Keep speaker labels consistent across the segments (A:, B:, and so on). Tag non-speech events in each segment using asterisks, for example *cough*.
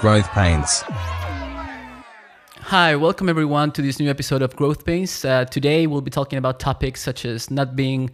A: Growth Pains.
B: Hi, welcome everyone to this new episode of Growth Pains. Uh, today we'll be talking about topics such as not being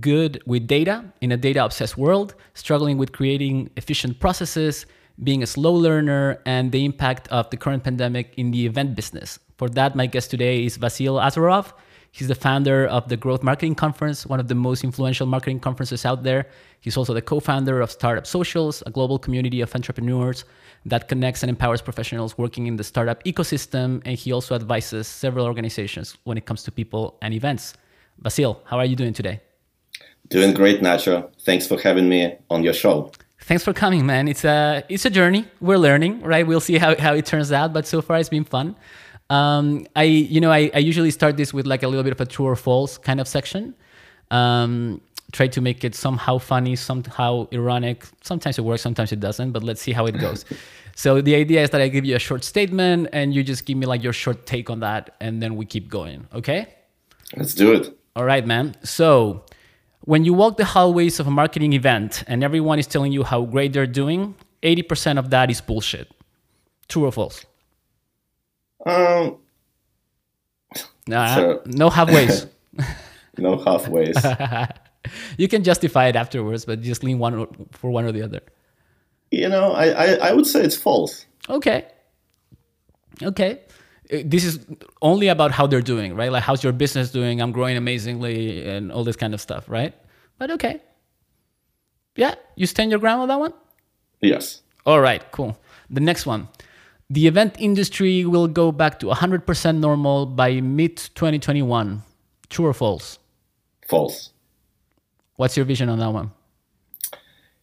B: good with data in a data obsessed world, struggling with creating efficient processes, being a slow learner, and the impact of the current pandemic in the event business. For that, my guest today is Vasil Azarov. He's the founder of the Growth Marketing Conference, one of the most influential marketing conferences out there. He's also the co founder of Startup Socials, a global community of entrepreneurs that connects and empowers professionals working in the startup ecosystem. And he also advises several organizations when it comes to people and events. Basil, how are you doing today?
C: Doing great, Nacho. Thanks for having me on your show.
B: Thanks for coming, man. It's a it's a journey. We're learning, right? We'll see how, how it turns out, but so far it's been fun. Um, I you know I, I usually start this with like a little bit of a true or false kind of section. Um, try to make it somehow funny, somehow ironic. Sometimes it works, sometimes it doesn't, but let's see how it goes. *laughs* so the idea is that I give you a short statement and you just give me like your short take on that and then we keep going, okay?
C: Let's do it.
B: All right, man. So when you walk the hallways of a marketing event and everyone is telling you how great they're doing, 80% of that is bullshit. True or false?
C: Um, *laughs*
B: nah, so, no halfways. *laughs*
C: no halfways. *laughs*
B: you can justify it afterwards, but just lean one for one or the other.
C: You know, I, I, I would say it's false.
B: Okay. Okay. Uh, this is only about how they're doing, right? Like, how's your business doing? I'm growing amazingly and all this kind of stuff, right? But okay. Yeah, you stand your ground on that one?
C: Yes.
B: All right, cool. The next one. The event industry will go back to 100% normal by mid 2021. True or false?
C: False.
B: What's your vision on that one?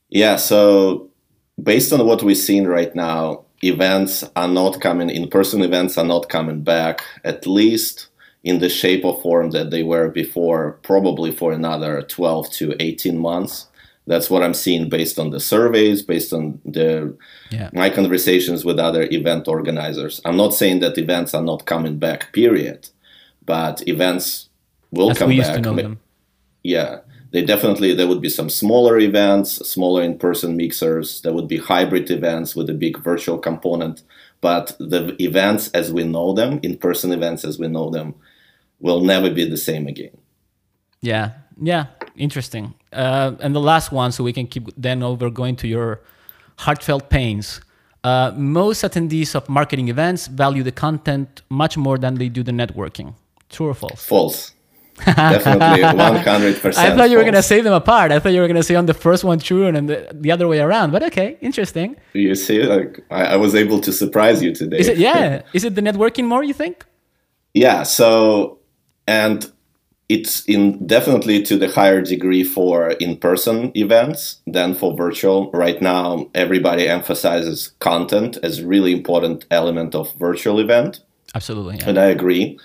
C: Yeah, so based on what we're seeing right now, events are not coming, in person events are not coming back, at least in the shape or form that they were before, probably for another 12 to 18 months. That's what I'm seeing based on the surveys, based on the yeah. my conversations with other event organizers. I'm not saying that events are not coming back, period, but events will
B: As
C: come
B: we
C: back.
B: Used to know them.
C: Yeah, they definitely there would be some smaller events smaller in-person mixers. There would be hybrid events with a big virtual component. But the events as we know them in-person events as we know them will never be the same again.
B: Yeah. Yeah. Interesting. Uh, and the last one so we can keep then over going to your heartfelt pains. Uh, most attendees of marketing events value the content much more than they do the networking. True or false?
C: False Definitely, one hundred percent.
B: I thought you were gonna say them apart. I thought you were gonna say on the first one true and then the, the other way around. But okay, interesting.
C: You see, like I, I was able to surprise you today.
B: Is it? Yeah. *laughs* Is it the networking more? You think?
C: Yeah. So, and it's in definitely to the higher degree for in-person events than for virtual. Right now, everybody emphasizes content as really important element of virtual event.
B: Absolutely, yeah.
C: and I agree.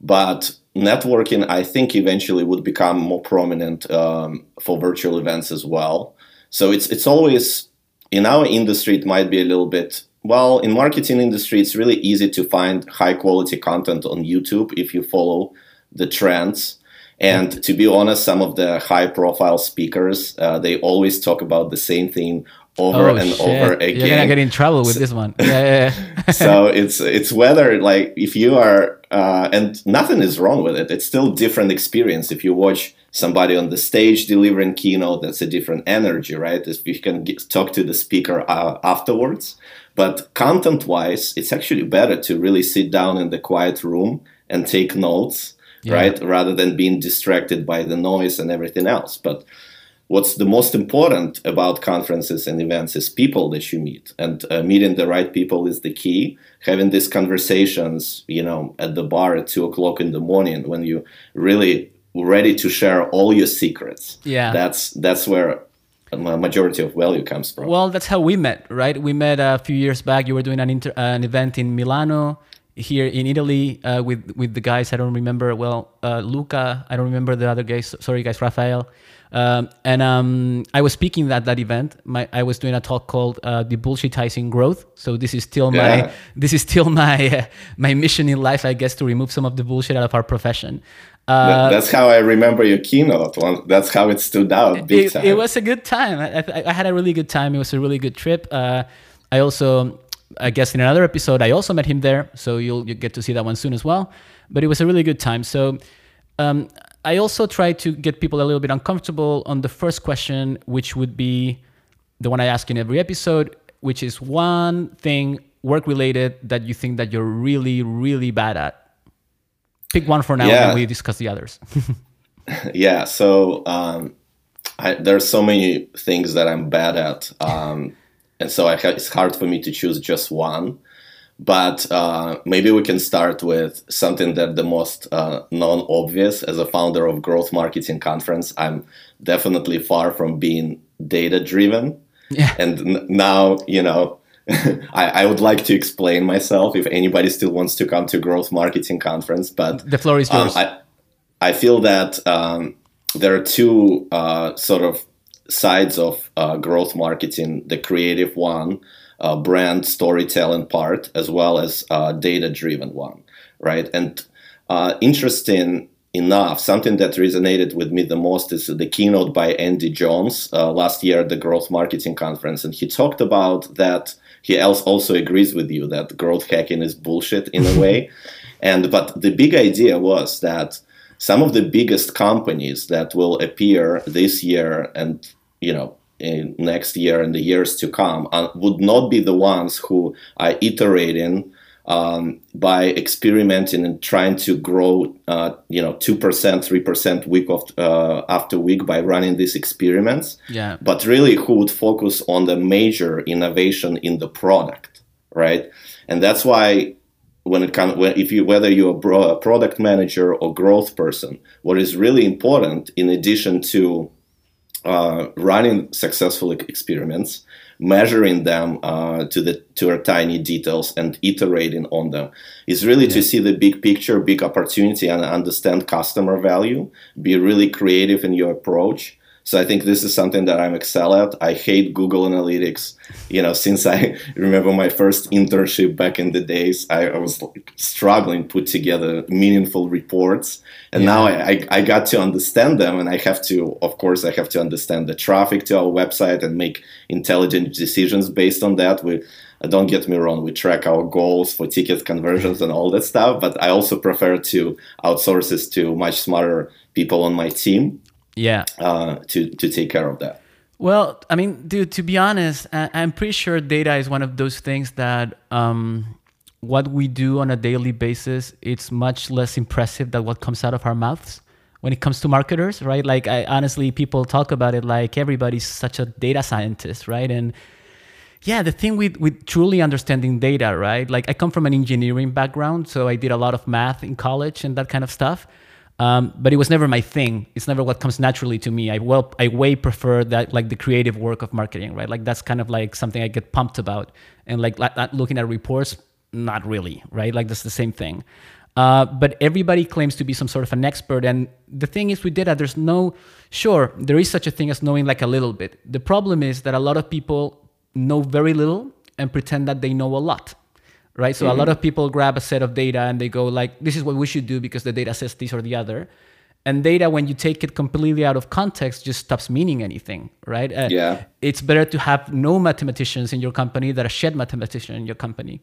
C: But networking, I think, eventually would become more prominent um, for virtual events as well. So it's it's always in our industry. It might be a little bit well in marketing industry. It's really easy to find high quality content on YouTube if you follow the trends. And to be honest, some of the high profile speakers, uh, they always talk about the same thing over oh, and shit. over again.
B: You're gonna get in trouble with
C: so,
B: this one. Yeah, yeah,
C: yeah. *laughs* so it's it's whether like if you are uh, and nothing is wrong with it. It's still different experience. If you watch somebody on the stage delivering keynote, that's a different energy, right? If you can get, talk to the speaker uh, afterwards. But content-wise, it's actually better to really sit down in the quiet room and take notes, yeah. right, rather than being distracted by the noise and everything else. But what's the most important about conferences and events is people that you meet. And uh, meeting the right people is the key. Having these conversations you know at the bar at two o'clock in the morning when you really ready to share all your secrets.
B: Yeah.
C: That's that's where a majority of value comes from.
B: Well that's how we met right? We met a few years back. You were doing an, inter- an event in milano here in Italy uh, with with the guys. I don't remember well uh, Luca I don't remember the other guys. Sorry guys Rafael um, and um, I was speaking at that event. My, I was doing a talk called uh, "The Bullshitizing Growth." So this is still yeah. my *laughs* this is still my uh, my mission in life, I guess, to remove some of the bullshit out of our profession.
C: Uh, that's how I remember your keynote. That's how it stood out.
B: Big It, it, was a good time. I, I, I, had a really good time. It was a really good trip. Uh, I also I guess in another episode, I also met him there, so you'll, you'll get to see that one soon as well. But it was a really good time. So um, I also try to get people a little bit uncomfortable on the first question, which would be the one I ask in every episode, which is one thing work related that you think that you're really, really bad at. Pick one for now,
C: Yeah.
B: and we discuss the others. *laughs*
C: yeah so um, I, there's so many things that i'm bad at um, and so I ha- it's hard for me to choose just one but uh, maybe we can start with something that the most uh, non-obvious as a founder of growth marketing conference i'm definitely far from being data driven
B: yeah.
C: and n- now you know *laughs* I, I would like to explain myself if anybody still wants to come to growth marketing conference but
B: The floor is
C: um,
B: yours.
C: I, I feel that um, there are two uh, sort of sides of uh, growth marketing the creative one, uh, brand storytelling part, as well as uh, data driven one, right? And uh, interesting enough, something that resonated with me the most is the keynote by Andy Jones uh, last year at the Growth Marketing Conference. And he talked about that. He else also agrees with you that growth hacking is bullshit in a *laughs* way. And but the big idea was that some of the biggest companies that will appear this year and you know in next year and the years to come uh, would not be the ones who are iterating um, by experimenting and trying to grow, uh, you know, two percent, three percent week of, uh, after week by running these experiments.
B: yeah.
C: But really, who would focus on the major innovation in the product, right? And that's why when it comes, when, if you whether you're a, product manager or growth person, what is really important, in addition to uh, running successful experiments, measuring them uh, to the to a tiny details and iterating on them is really to see the big picture, big opportunity, and understand customer value. Be really creative in your approach. So I think this is something that I'm excel at. I hate Google Analytics. You know, since I *laughs* remember my first internship back in the days, I, I was like struggling to put together meaningful reports, and now I, I I got to understand them, and I have to, of course, I have to understand the traffic to our website and make intelligent decisions based on that. We uh, don't get me wrong, we track our goals for ticket conversions and all that stuff, but I also prefer to outsource this to much smarter people on my team
B: Yeah.
C: uh, to to take care of that.
B: Well, I mean, dude, to be honest, I- I'm pretty sure data is one of those things that um, what we do on a daily basis, it's much less impressive than what comes out of our mouths when it comes to marketers, right? Like, I honestly, people talk about it like everybody's such a data scientist, right? And yeah, the thing with with truly understanding data, right? Like, I come from an engineering background, so I did a lot of math in college and that kind of stuff. Um, but it was never my thing. It's never what comes naturally to me. I well, I way prefer that like the creative work of marketing, right? Like that's kind of like something I get pumped about, and like, like looking at reports, not really, right? Like that's the same thing. Uh, but everybody claims to be some sort of an expert, and the thing is, with data, there's no sure there is such a thing as knowing like a little bit. The problem is that a lot of people know very little and pretend that they know a lot right? So a lot of people grab a set of data and they go like, "This is what we should do because the data says this or the other." And data, when you take it completely out of context, just stops meaning anything, right? Uh,
C: Yeah.
B: It's better to have no mathematicians in your company than a shed mathematician in your company,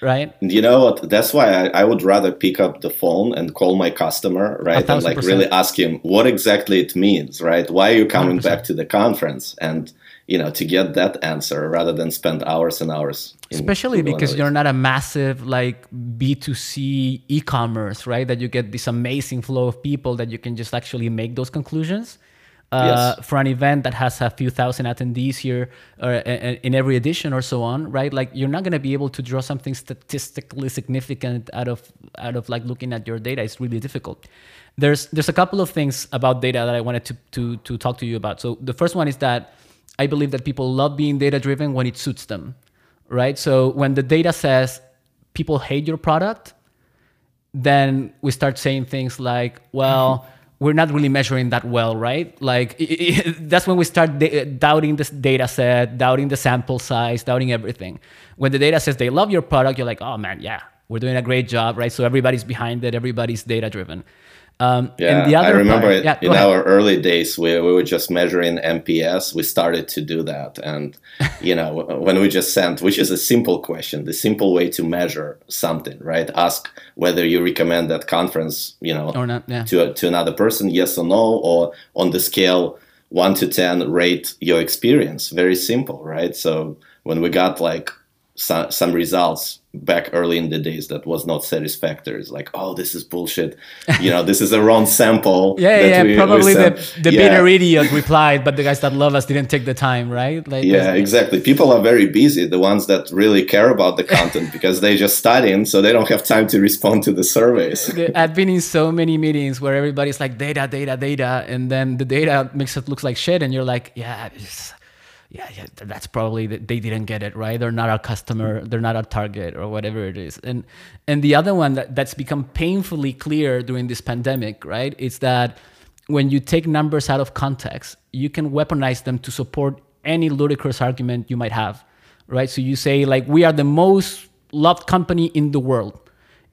B: right?
C: You know what? That's why I, I would rather pick up the phone and call my customer, right? And like
B: percent.
C: really ask him what exactly it means, right? Why are you coming
B: 100%.
C: back to the conference? And you know, to get that answer rather than spend hours and hours.
B: especially because you're not a massive like b2c e-commerce right? That you get this amazing flow of people that you can just actually make those conclusions. Uh,
C: Yes.
B: for an event that has a few thousand attendees here or uh, in every edition or so on right? Like you're not going to be able to draw something statistically significant out of out of like looking at your data. It's really difficult. There's there's a couple of things about data that i wanted to to to talk to you about. So the first one is that i believe that people love being data driven when it suits them right? So when the data says people hate your product, then we start saying things like, well, *laughs* we're not really measuring that well, right? Like i- i- *laughs* that's when we start da- doubting this data set, doubting the sample size, doubting everything. When the data says they love your product, you're like, oh man, yeah, we're doing a great job, right? So everybody's behind it, everybody's data driven. Um,
C: yeah,
B: and the other
C: I remember
B: part,
C: it,
B: yeah,
C: in our early days we, we were just measuring NPS. We started to do that, and *laughs* you know when we just sent, which is a simple question, the simple way to measure something, right? Ask whether you recommend that conference, you know,
B: or not, yeah.
C: to to another person, yes or no, or on the scale one to ten, rate your experience. Very simple, right? So when we got like some, some results back early in the days that was not satisfactory. It's like, oh, this is bullshit. You know, this is a wrong sample. *laughs*
B: yeah, yeah.
C: we,
B: probably
C: we
B: the, the
C: yeah.
B: bitter idiot replied, but the guys that love us didn't take the time, right?
C: Like, yeah, exactly. People are very busy. The ones that really care about the content *laughs* because they just studying, so they don't have time to respond to the surveys.
B: I've been in so many meetings where everybody's like data, data, data, and then the data makes it look like shit, and you're like, yeah yeah, yeah, that's probably they didn't get it right. They're not our customer. Mm. They're not our target, or whatever it is. And and the other one that, that's become painfully clear during this pandemic, right, is that when you take numbers out of context, you can weaponize them to support any ludicrous argument you might have, right? So you say like we are the most loved company in the world.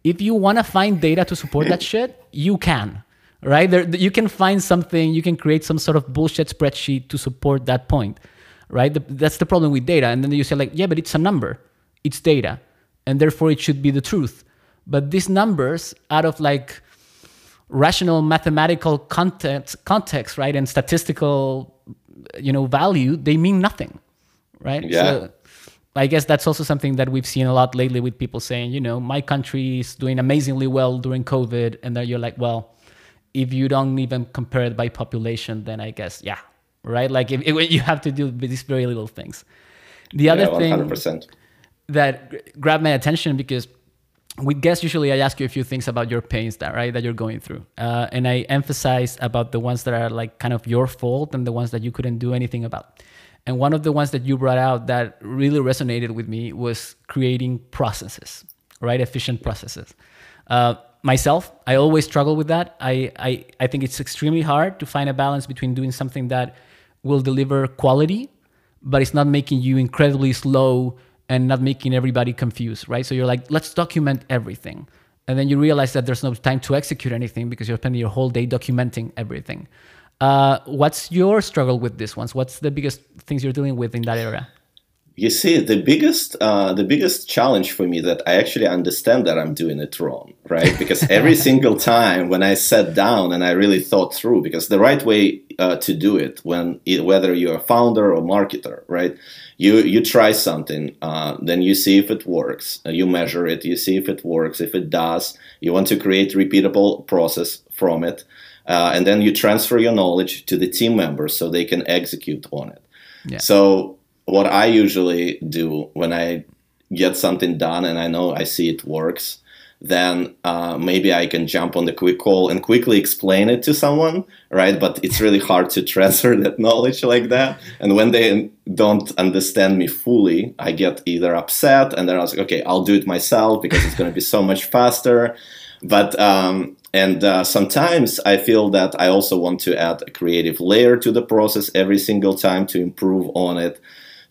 B: If you want to find data to support that *laughs* shit, you can, right? There, you can find something. You can create some sort of bullshit spreadsheet to support that point right? The, that's the problem with data. And then you say like, yeah, but it's a number, it's data, and therefore it should be the truth. But these numbers, out of like rational mathematical context, context, right, and statistical, you know, value, they mean nothing, right?
C: Yeah. So
B: I guess that's also something that we've seen a lot lately with people saying, you know, my country is doing amazingly well during COVID, and then you're like, well, if you don't even compare it by population, then I guess, yeah, right? Like if, if you have to do these very little things. The other
C: yeah, 100%. thing
B: that grabbed my attention because with guests usually I ask you a few things about your pains that right that you're going through, uh, and I emphasize about the ones that are like kind of your fault and the ones that you couldn't do anything about. And one of the ones that you brought out that really resonated with me was creating processes, right? Efficient processes. Uh, myself, I always struggle with that. I, I, I think it's extremely hard to find a balance between doing something that will deliver quality, but it's not making you incredibly slow and not making everybody confused, right? So you're like, let's document everything. And then you realize that there's no time to execute anything because you're spending your whole day documenting everything. Uh, what's your struggle with this ones? What's the biggest things you're dealing with in that area?
C: You see, the biggest uh, the biggest challenge for me that I actually understand that I'm doing it wrong, right? Because *laughs* every single time when I sat down and I really thought through, because the right way uh, to do it, when it, whether you're a founder or marketer, right? You you try something, uh, then you see if it works, uh, you measure it, you see if it works. If it does, you want to create repeatable process from it, uh, and then you transfer your knowledge to the team members so they can execute on it. Yeah. So what I usually do when I get something done and I know I see it works, then uh, maybe I can jump on the quick call and quickly explain it to someone, right? But it's really hard to *laughs* transfer that knowledge like that. And when they don't understand me fully, I get either upset and then I was like, okay, I'll do it myself because it's going to be so much faster. But um, and uh, sometimes I feel that I also want to add a creative layer to the process every single time to improve on it.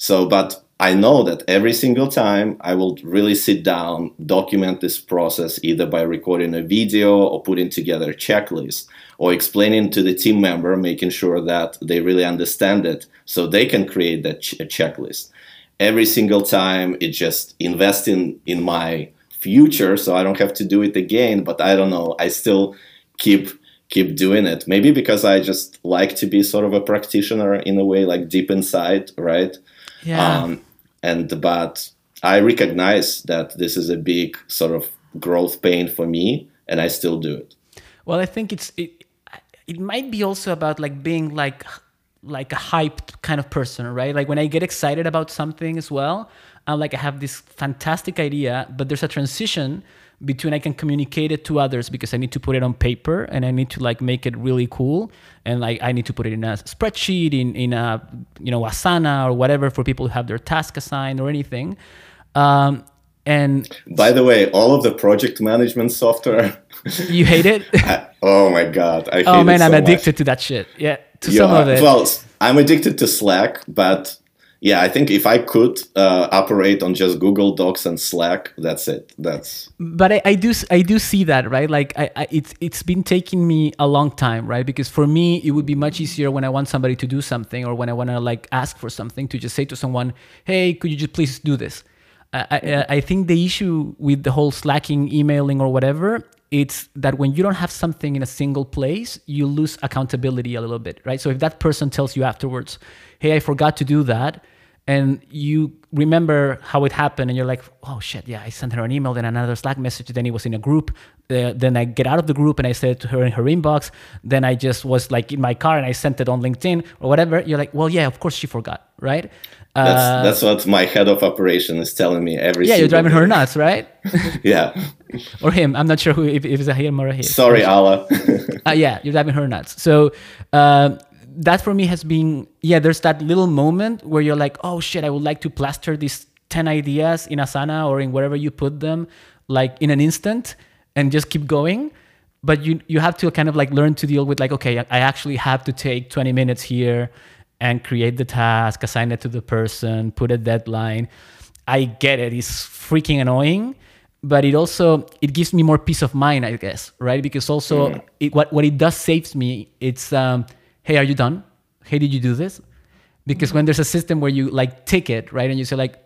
C: So, but I know that every single time I will really sit down, document this process either by recording a video or putting together a checklist or explaining to the team member, making sure that they really understand it so they can create that ch- checklist. Every single time, it just investing in my future so I don't have to do it again. But I don't know, I still keep keep doing it. Maybe because I just like to be sort of a practitioner in a way, like deep inside, right?
B: Yeah. Um,
C: and but I recognize that this is a big sort of growth pain for me, and I still do it.
B: Well, I think it's it. It might be also about like being like like a hyped kind of person, right? Like when I get excited about something as well, I'm like I have this fantastic idea, but there's a transition between I can communicate it to others because I need to put it on paper and I need to like make it really cool and like I need to put it in a spreadsheet in in a you know Asana or whatever for people who have their task assigned or anything. Um, and
C: by the way, all of the project management software.
B: you hate it? *laughs*
C: I, oh my god! I
B: oh man,
C: so
B: I'm addicted
C: much.
B: to that shit. Yeah, to yeah, some of it.
C: Well, I'm addicted to Slack, but yeah, I think if I could uh, operate on just Google Docs and Slack, that's it. That's.
B: But I, I do I do see that right. Like I, I, it's it's been taking me a long time, right? Because for me, it would be much easier when I want somebody to do something or when I want to like ask for something to just say to someone, "Hey, could you just please do this?" I, I, I think the issue with the whole slacking, emailing, or whatever, it's that when you don't have something in a single place, you lose accountability a little bit, right? So if that person tells you afterwards, "Hey, I forgot to do that," and you remember how it happened and you're like oh shit yeah i sent her an email then another slack message then it was in a group uh, then i get out of the group and i said it to her in her inbox then i just was like in my car and i sent it on linkedin or whatever you're like well yeah of course she forgot right?
C: Uh, that's, that's what my head of operation is telling me every
B: yeah you're driving day. her nuts right? *laughs*
C: Yeah.
B: Or him i'm not sure who if, if it's a him or a him
C: sorry allah *laughs*
B: uh, yeah you're driving her nuts. So um, that for me has been yeah there's that little moment where you're like oh shit i would like to plaster these 10 ideas in asana or in wherever you put them like in an instant and just keep going. But you you have to kind of like learn to deal with like okay i actually have to take 20 minutes here and create the task assign it to the person put a deadline. I get it. It's freaking annoying but it also it gives me more peace of mind i guess right? Because also mm. it, what, what it does saves me. It's um, hey, are you done? Hey, did you do this? Because when there's a system where you like tick it, right, and you say like,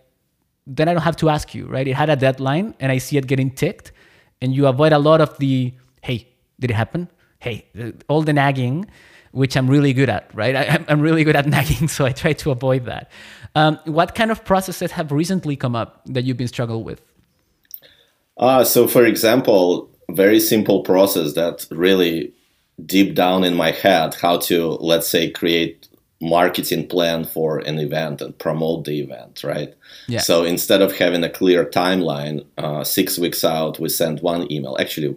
B: then I don't have to ask you, right? It had a deadline, and I see it getting ticked, and you avoid a lot of the, hey, did it happen? Hey, all the nagging, which I'm really good at, right? I, am really good at *laughs* nagging, so I try to avoid that. Um, what kind of processes have recently come up that you've been struggling with?
C: Uh, so, for example, very simple process that really deep down in my head how to let's say create marketing plan for an event and promote the event right? Yeah. so instead of having a clear timeline uh, six weeks out we send one email. Actually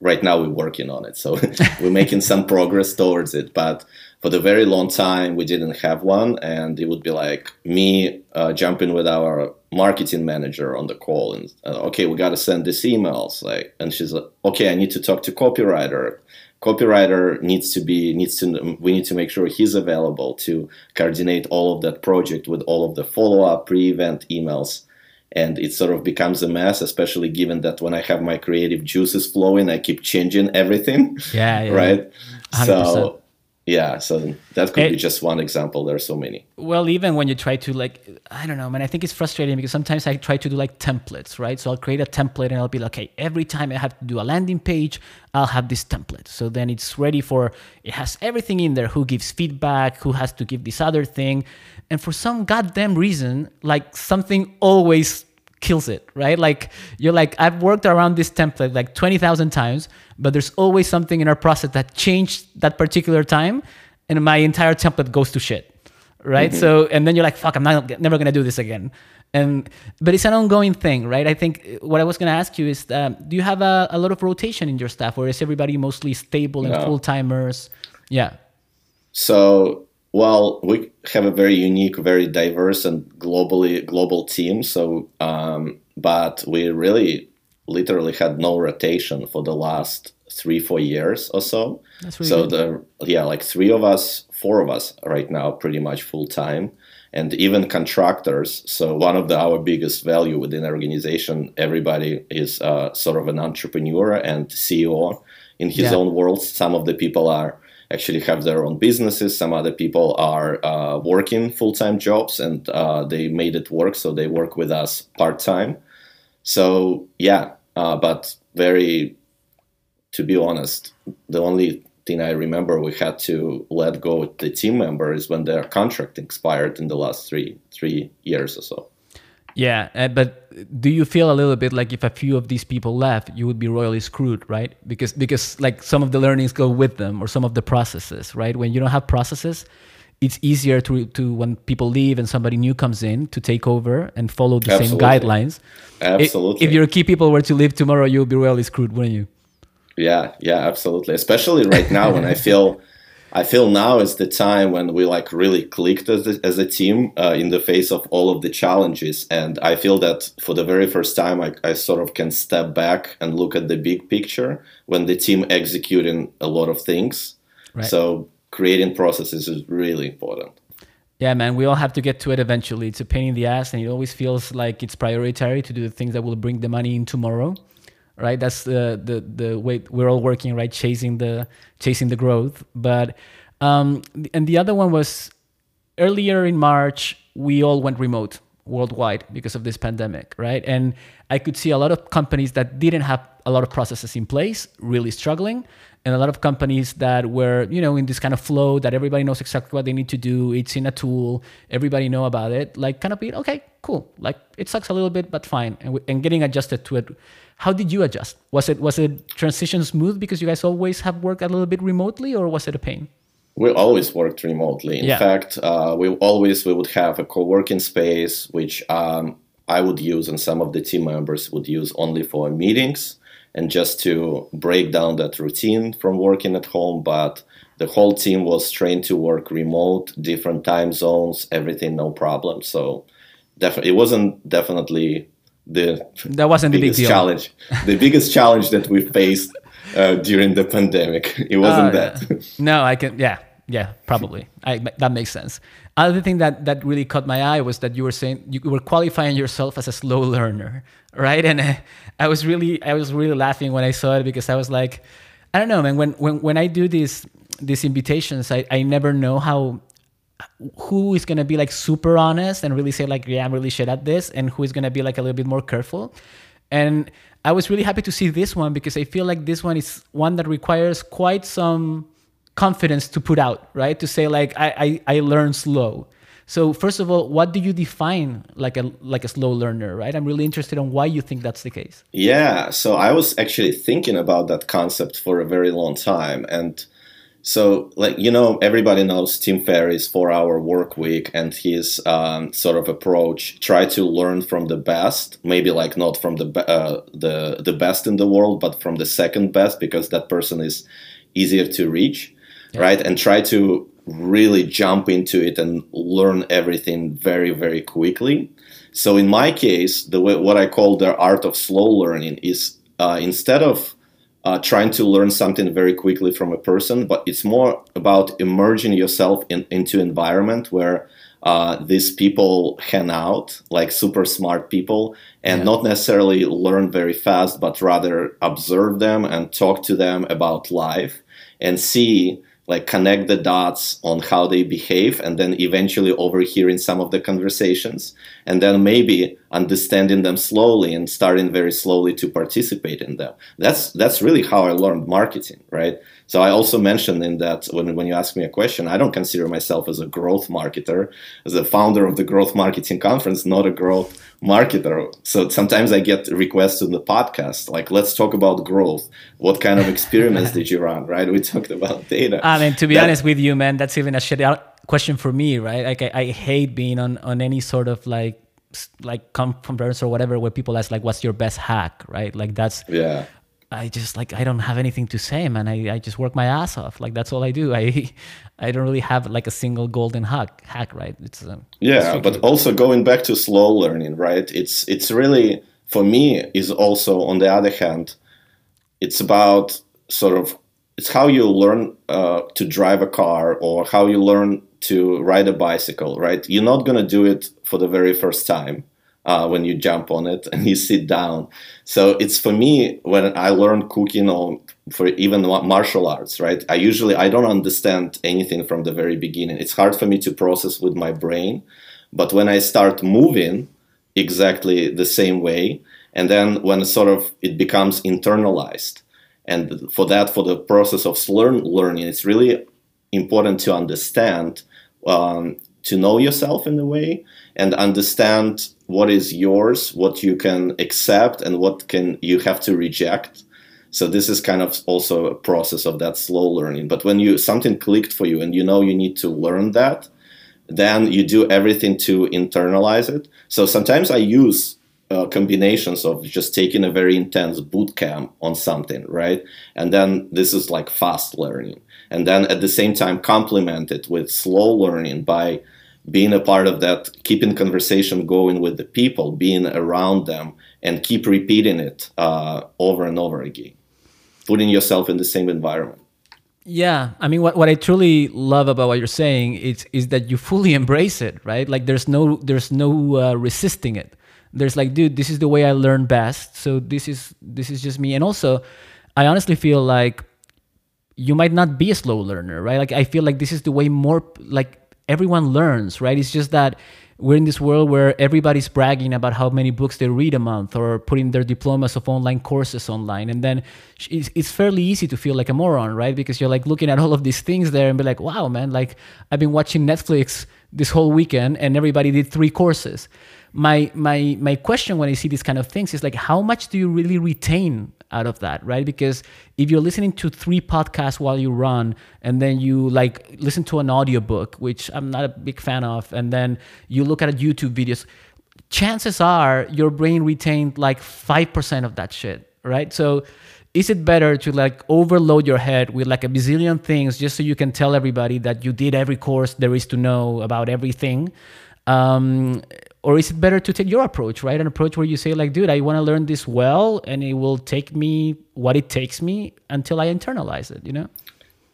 C: right now we're working on it so *laughs* we're making some *laughs* progress towards it but for the very long time we didn't have one and it would be like me uh, jumping with our marketing manager on the call and uh, okay we got to send these emails like and she's like okay i need to talk to copywriter copywriter needs to be needs to we need to make sure he's available to coordinate all of that project with all of the follow-up pre-event emails. And it sort of becomes a mess especially given that when i have my creative juices flowing i keep changing everything.
B: Yeah, *laughs* yeah.
C: Right? 100%. so yeah so that could it, be eh, just one example there are so many.
B: Well even when you try to like i don't know man i think it's frustrating because sometimes i try to do like templates right? So i'll create a template and i'll be like okay every time i have to do a landing page i'll have this template. So then it's ready for it has everything in there who gives feedback who has to give this other thing. And for some goddamn reason like something always kills it, right? Like you're like, I've worked around this template like 20,000 times, but there's always something in our process that changed that particular time, and my entire template goes to shit, right? Mm-hmm. So, and then you're like, fuck, I'm not never gonna do this again. And but it's an ongoing thing, right? I think what I was gonna ask you is, um, do you have a, a lot of rotation in your staff, or is everybody mostly stable and no. full timers? Yeah.
C: So well, we have a very unique, very diverse, and globally global team. So, um, but we really, literally had no rotation for the last three, four years or so. Really so good. the yeah, like three of us, four of us right now, pretty much full time, and even contractors. So one of the our biggest value within the organization, everybody is uh, sort of an entrepreneur and CEO in his yeah. own world. Some of the people are actually have their own businesses. Some other people are uh, working full time jobs and uh, they made it work, so they work with us part time. So yeah, uh, but very, to be honest, the only thing I remember we had to let go the team members when their contract expired in the last three three years or so.
B: Yeah, uh, but do you feel a little bit like if a few of these people left, you would be royally screwed, right? Because because like some of the learnings go with them, or some of the processes, right? When you don't have processes, it's easier to to when people leave and somebody new comes in to take over and follow the Absolutely. same guidelines.
C: Absolutely.
B: If your key people were to leave tomorrow, you'll be royally screwed, wouldn't you?
C: Yeah, yeah, absolutely. Especially right now when I *laughs* feel I feel now is the time when we like really clicked as a, as a team uh, in the face of all of the challenges, and I feel that for the very first time, I, I sort of can step back and look at the big picture when the team executing a lot of things. Right. So creating processes is really important.
B: Yeah, man, we all have to get to it eventually. It's a pain in the ass, and it always feels like it's prioritary to do the things that will bring the money in tomorrow, right? That's the the the way we're all working, right? Chasing the chasing the growth. But um, and the other one was earlier in March, we all went remote worldwide because of this pandemic, right? And I could see a lot of companies that didn't have a lot of processes in place really struggling and a lot of companies that were you know in this kind of flow that everybody knows exactly what they need to do it's in a tool everybody know about it like kind of be okay cool like it sucks a little bit but fine. And, and getting adjusted to it. How did you adjust? Was it was it transition smooth because you guys always have worked a little bit remotely or was it a pain?
C: We always worked remotely. In
B: Yeah.
C: fact uh, we always we would have a co-working space which um, i would use and some of the team members would use only for meetings and just to break down that routine from working at home but the whole team was trained to work remote different time zones everything no problem. So definitely it wasn't definitely the
B: that wasn't the big
C: biggest
B: deal.
C: challenge the biggest challenge that we faced uh, during the pandemic. It wasn't
B: Oh,
C: that.
B: no, I can. Yeah, yeah, probably. I, that makes sense. Other thing that that really caught my eye was that you were saying you were qualifying yourself as a slow learner, right? And uh, I was really, I was really laughing when I saw it because I was like, I don't know, man. When when when I do these these invitations, I I never know how who is gonna be like super honest and really say like, yeah, I'm really shit at this, and who is gonna be like a little bit more careful. And I was really happy to see this one because I feel like this one is one that requires quite some confidence to put out, right? To say like, I I, I learn slow. So first of all, what do you define like a like a slow learner, right? I'm really interested on why you think that's the case.
C: Yeah, so I was actually thinking about that concept for a very long time. And so, like, you know, everybody knows Tim Ferriss' four hour work week and his um, sort of approach try to learn from the best, maybe like not from the, uh, the, the best in the world, but from the second best because that person is easier to reach, right? And try to really jump into it and learn everything very, very quickly. So in my case, the way, what I call the art of slow learning is uh, instead of uh, trying to learn something very quickly from a person, but it's more about immersing yourself in, into environment where uh, these people hang out, like super smart people, and
B: Yeah.
C: not necessarily learn very fast, but rather observe them and talk to them about life and see like connect the dots on how they behave and then eventually overhearing some of the conversations and then maybe understanding them slowly and starting very slowly to participate in them. That's that's really how i learned marketing right so i also mentioned in that when, when you ask me a question i don't consider myself as a growth marketer. As a founder of the growth marketing conference not a growth marketer. So sometimes i get requests in the podcast like let's talk about growth. What kind of experiments *laughs* did you run? Right? We talked about data.
B: I mean, to be
C: That-
B: honest with you, man, that's even a shit out question for me, right? Like, I, I hate being on on any sort of like like conference or whatever where people ask like, "What's your best hack?" Right? Like that's
C: yeah
B: I just like I don't have anything to say, man. I, I just work my ass off. Like that's all I do. *laughs* I I don't really have like a single golden hack hack, right? It's um,
C: yeah but also going back to slow learning right it's it's really for me is also on the other hand it's about sort of it's how you learn uh, to drive a car or how you learn to ride a bicycle right you're not going to do it for the very first time uh, when you jump on it *laughs* and you sit down. So it's for me when i learn cooking or for even martial arts right i usually i don't understand anything from the very beginning. It's hard for me to process with my brain but when I start moving exactly the same way, and then when sort of it becomes internalized, and for that, for the process of learn learning, it's really important to understand, um, to know yourself in a way, and understand what is yours, what you can accept, and what can you have to reject. So this is kind of also a process of that slow learning. But when you something clicked for you and you know you need to learn that, then you do everything to internalize it. So sometimes I use uh, combinations of just taking a very intense boot camp on something, right? And then this is like fast learning. And then at the same time, complement it with slow learning by being a part of that, keeping conversation going with the people, being around them, and keep repeating it uh, over and over again, putting yourself in the same environment.
B: Yeah, I mean, what, what I truly love about what you're saying is is that you fully *laughs* embrace it, right? Like there's no there's no uh, resisting it. There's like, dude, this is the way I learn best. So this is this is just me. And also, I honestly feel like you might not be a slow learner, right? Like I feel like this is the way more like everyone learns, right? It's just that we're in this world where everybody's bragging about how many books they read a month or putting their diplomas of online courses online. And then it's, it's, fairly easy to feel like a moron right? Because you're like looking at all of these things there and be like wow man like i've been watching netflix this whole weekend and everybody did three courses my my my question when i see these kind of things is like how much do you really retain out of that, right? Because if you're listening to three podcasts while you run and then you like listen to an audiobook, which I'm not a big fan of, and then you look at YouTube videos, chances are your brain retained like 5% of that shit, right? So is it better to like overload your head with like a bazillion things just so you can tell everybody that you did every course there is to know about everything? Um, or is it better to take your approach right? An approach where you say like dude i want to learn this well and it will take me what it takes me until i internalize it you know?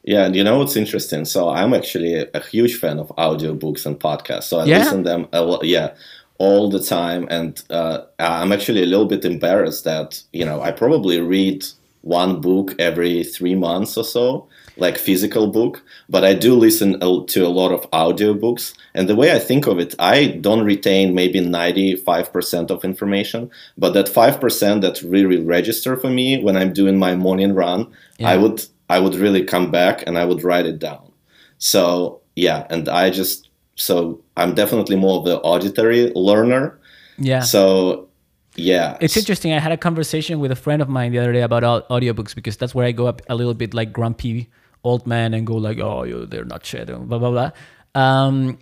C: Yeah and you know what's interesting? So i'm actually a, huge fan of audiobooks and podcasts. So i yeah. listen them a lot yeah all the time. And uh, i'm actually a little bit embarrassed that you know i probably read one book every three months or so like physical book, but I do listen to a lot of audiobooks. And the way I think of it, I don't retain maybe 95% of information, but that 5% that really register for me when I'm doing my morning run, yeah. I would I would really come back and I would write it down. So, yeah, and I just so I'm definitely more of the auditory learner.
B: Yeah.
C: So yeah
B: it's interesting i had a conversation with a friend of mine the other day about audiobooks because that's where i go up a little bit like grumpy old man and go like, oh, they're not shit, blah blah blah. Um,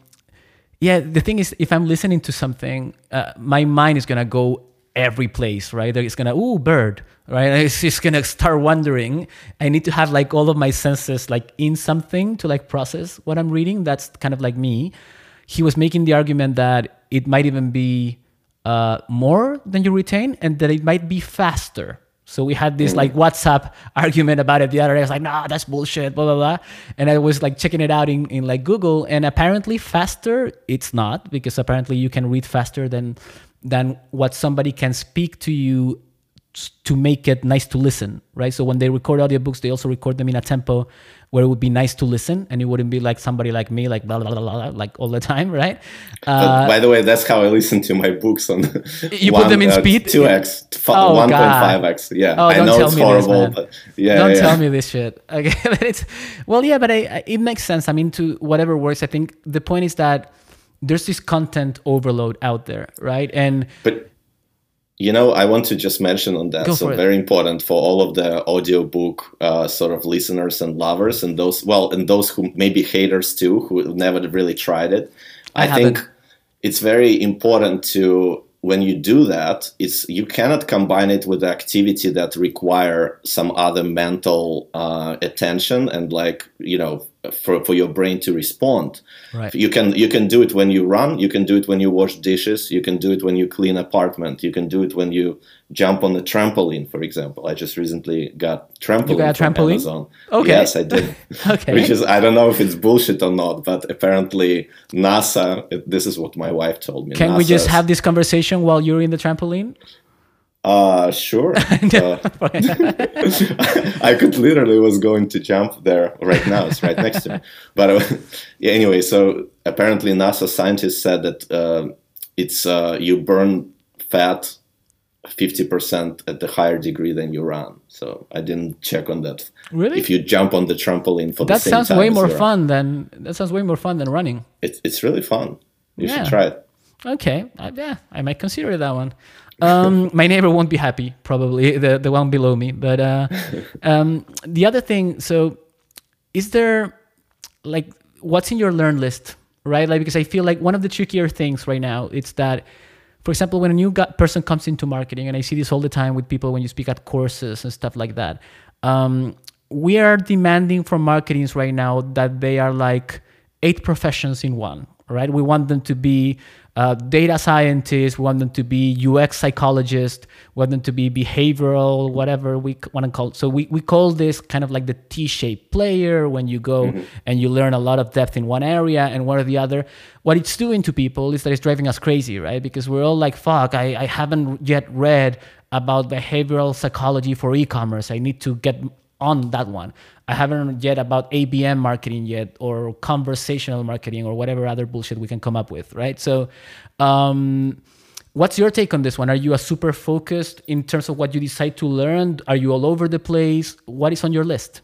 B: yeah, the thing is, if I'm listening to something, uh, my mind is gonna go every place, right? It's gonna, ooh, bird, right? *laughs* It's just gonna start wandering. I need to have like all of my senses like in something to like process what I'm reading. That's kind of like me. He was making the argument that it might even be uh, more than you retain, and that it might be faster so we had this mm. like WhatsApp *laughs* argument about it the other day. I was like, nah, that's bullshit, blah, blah, blah. And I was like checking it out in, in like Google and apparently faster, it's not because apparently you can read faster than than what somebody can speak to you to make it nice to listen, right? So when they record audiobooks, they also record them in a tempo where it would be nice to listen and it wouldn't be like somebody like me, like blah, blah, blah, blah like all the time, *laughs* right?
C: Uh, by the way, that's how I listen to my books on *laughs*
B: You one, put them in uh, speed?
C: 2x, oh, 1.5x. Yeah, oh, I know it's horrible, this, but yeah.
B: Don't
C: yeah.
B: tell me this shit. *laughs* Okay, but it's, well, yeah, but I, I, it makes sense. I mean, to whatever works, I think the point is that there's this content overload out there, right? And
C: but you know, I want to just mention on that. Go so very important for all of the audiobook uh, sort of listeners and lovers, and those well, and those who maybe haters too, who never really tried it. I, I think it's very important to when you do that, it's you cannot combine it with activity that require some other mental uh, attention and like you know for, for your brain to respond.
B: Right.
C: You can you can do it when you run. You can do it when you wash dishes. You can do it when you clean apartment. You can do it when you jump on the trampoline, for example. I just recently got trampoline. You got a trampoline? Amazon.
B: Okay.
C: Yes, I did. *laughs*
B: okay.
C: Which is I don't know if it's bullshit or not, but apparently NASA. This is what my wife told me.
B: Can
C: NASA
B: we just have this conversation while you're in the trampoline?
C: Uh, sure. *laughs* uh, *laughs* I could literally was going to jump there right now. It's right next to me. *laughs* But uh, yeah, anyway, so apparently NASA scientists said that uh, it's uh, you burn fat 50% at the higher degree than you run. So I didn't check on that.
B: Really?
C: If you jump on the trampoline for
B: that
C: the same
B: sounds way more fun than that sounds way more fun than running.
C: It's it's really fun. You yeah. should try it.
B: Okay, uh, yeah, I might consider that one. Um, *laughs* my neighbor won't be happy, probably the the one below me. But uh, *laughs* um, the other thing, so is there like what's in your learn list, right? Like because I feel like one of the trickier things right now it's that, for example, when a new person comes into marketing, and I see this all the time with people when you speak at courses and stuff like that. Um, we are demanding from marketings right now that they are like eight professions in one, right? We want them to be uh, data scientists, we want them to be UX psychologists, we want them to be behavioral, whatever we want to call. It. So we, we call this kind of like the T-shaped player when you go mm-hmm. and you learn a lot of depth in one area and one or the other. What it's doing to people is that it's driving us crazy, right? Because we're all like, fuck, I, I haven't yet read about behavioral psychology for e-commerce. I need to get on that one. I haven't yet about ABM marketing yet or conversational marketing or whatever other bullshit we can come up with, right? So, um, what's your take on this one? Are you a super focused in terms of what you decide to learn? Are you all over the place? What is on your list?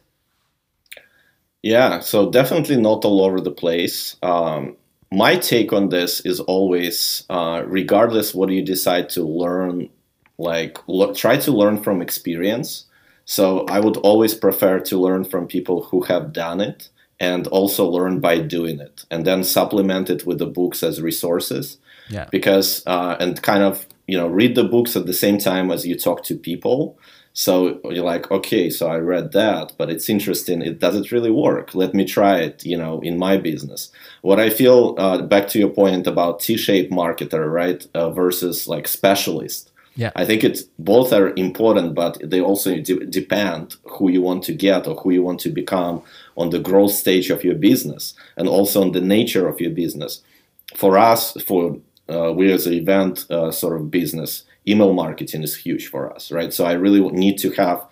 C: Yeah, so definitely not all over the place. Um, my take on this is always, uh, regardless what you decide to learn, like look, try to learn from experience so I would always prefer to learn from people who have done it and also learn by doing it and then supplement it with the books as resources.
B: Yeah.
C: Because, uh, and kind of, you know, read the books at the same time as you talk to people. So you're like, okay, so I read that, but it's interesting. It does it really work? Let me try it, you know, in my business. What I feel, uh, back to your point about T-shaped marketer, right, uh, versus like specialist.
B: Yeah,
C: I think it's both are important, but they also de- depend who you want to get or who you want to become on the growth stage of your business, and also on the nature of your business. For us, for uh, we as an event uh, sort of business, email marketing is huge for us, right? So I really need to have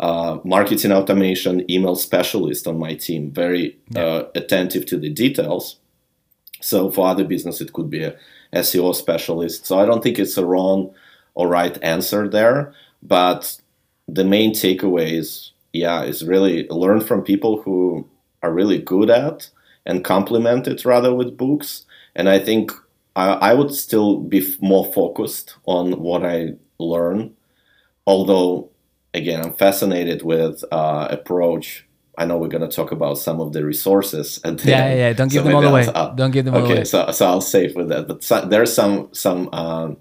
C: uh, marketing automation email specialist on my team, very yeah. uh, attentive to the details. So for other business, it could be a SEO specialist. So I don't think it's a wrong or right answer there. But the main takeaway is, yeah, is really learn from people who are really good at and complement it rather with books. And I think I, I would still be f- more focused on what I learn. Although, again, I'm fascinated with uh, approach I know we're going to talk about some of the resources
B: at the yeah, end. yeah, Don't give so them all away. Don't give them
C: okay,
B: all away.
C: Okay, so so I'll save with that. But so, there's some some um,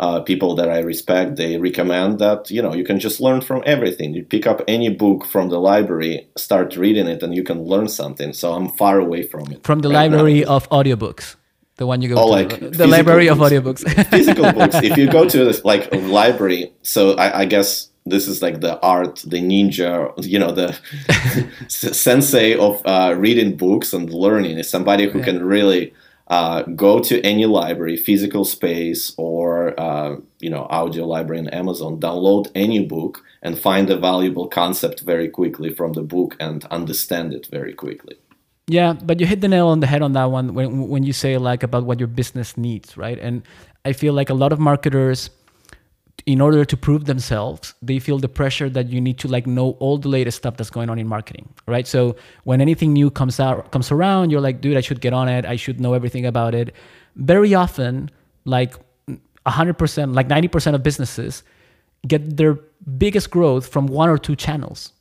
C: uh, people that I respect, they recommend that you know you can just learn from everything. You pick up any book from the library, start reading it, and you can learn something. So I'm far away from it.
B: From the right library now. of audiobooks, the one you go oh, to, like the library books. of audiobooks. *laughs*
C: physical *laughs* books. If you go to this, like a library, so I, I guess this is like the art, the ninja, you know, the *laughs* sensei of uh, reading books and learning is somebody who yeah. can really uh, go to any library, physical space, or uh, you know, audio library in Amazon, download any book, and find a valuable concept very quickly from the book and understand it very quickly.
B: Yeah, but you hit the nail on the head on that one when when you say like about what your business needs, right? And I feel like a lot of marketers in order to prove themselves they feel the pressure that you need to like know all the latest stuff that's going on in marketing right? So when anything new comes out comes around you're like dude i should get on it. I should know everything about it. Very often like 100% like 90% of businesses get their biggest growth from one or two channels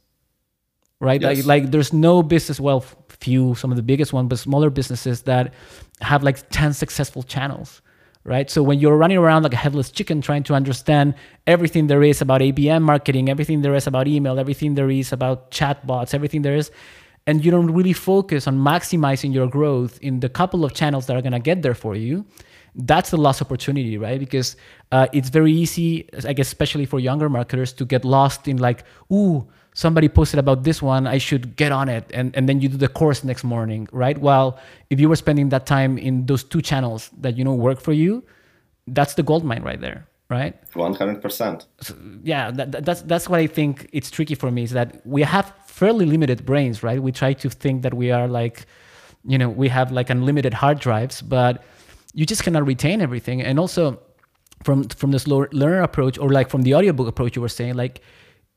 B: right? Yes. like, like there's no business well few some of the biggest ones but smaller businesses that have like 10 successful channels right? So when you're running around like a headless chicken trying to understand everything there is about ABM marketing, everything there is about email, everything there is about chatbots, everything there is, and you don't really focus on maximizing your growth in the couple of channels that are going to get there for you, that's the lost opportunity, right? Because uh, it's very easy, I guess, especially for younger marketers, to get lost in like, ooh, somebody posted about this one i should get on it. And, and then you do the course next morning right? Well if you were spending that time in those two channels that you know work for you that's the gold mine right there right?
C: 100%
B: so, yeah that, that's that's what i think it's tricky for me is that we have fairly limited brains right? We try to think that we are like you know we have like unlimited hard drives but you just cannot retain everything. And also from from this learner approach or like from the audiobook approach you were saying like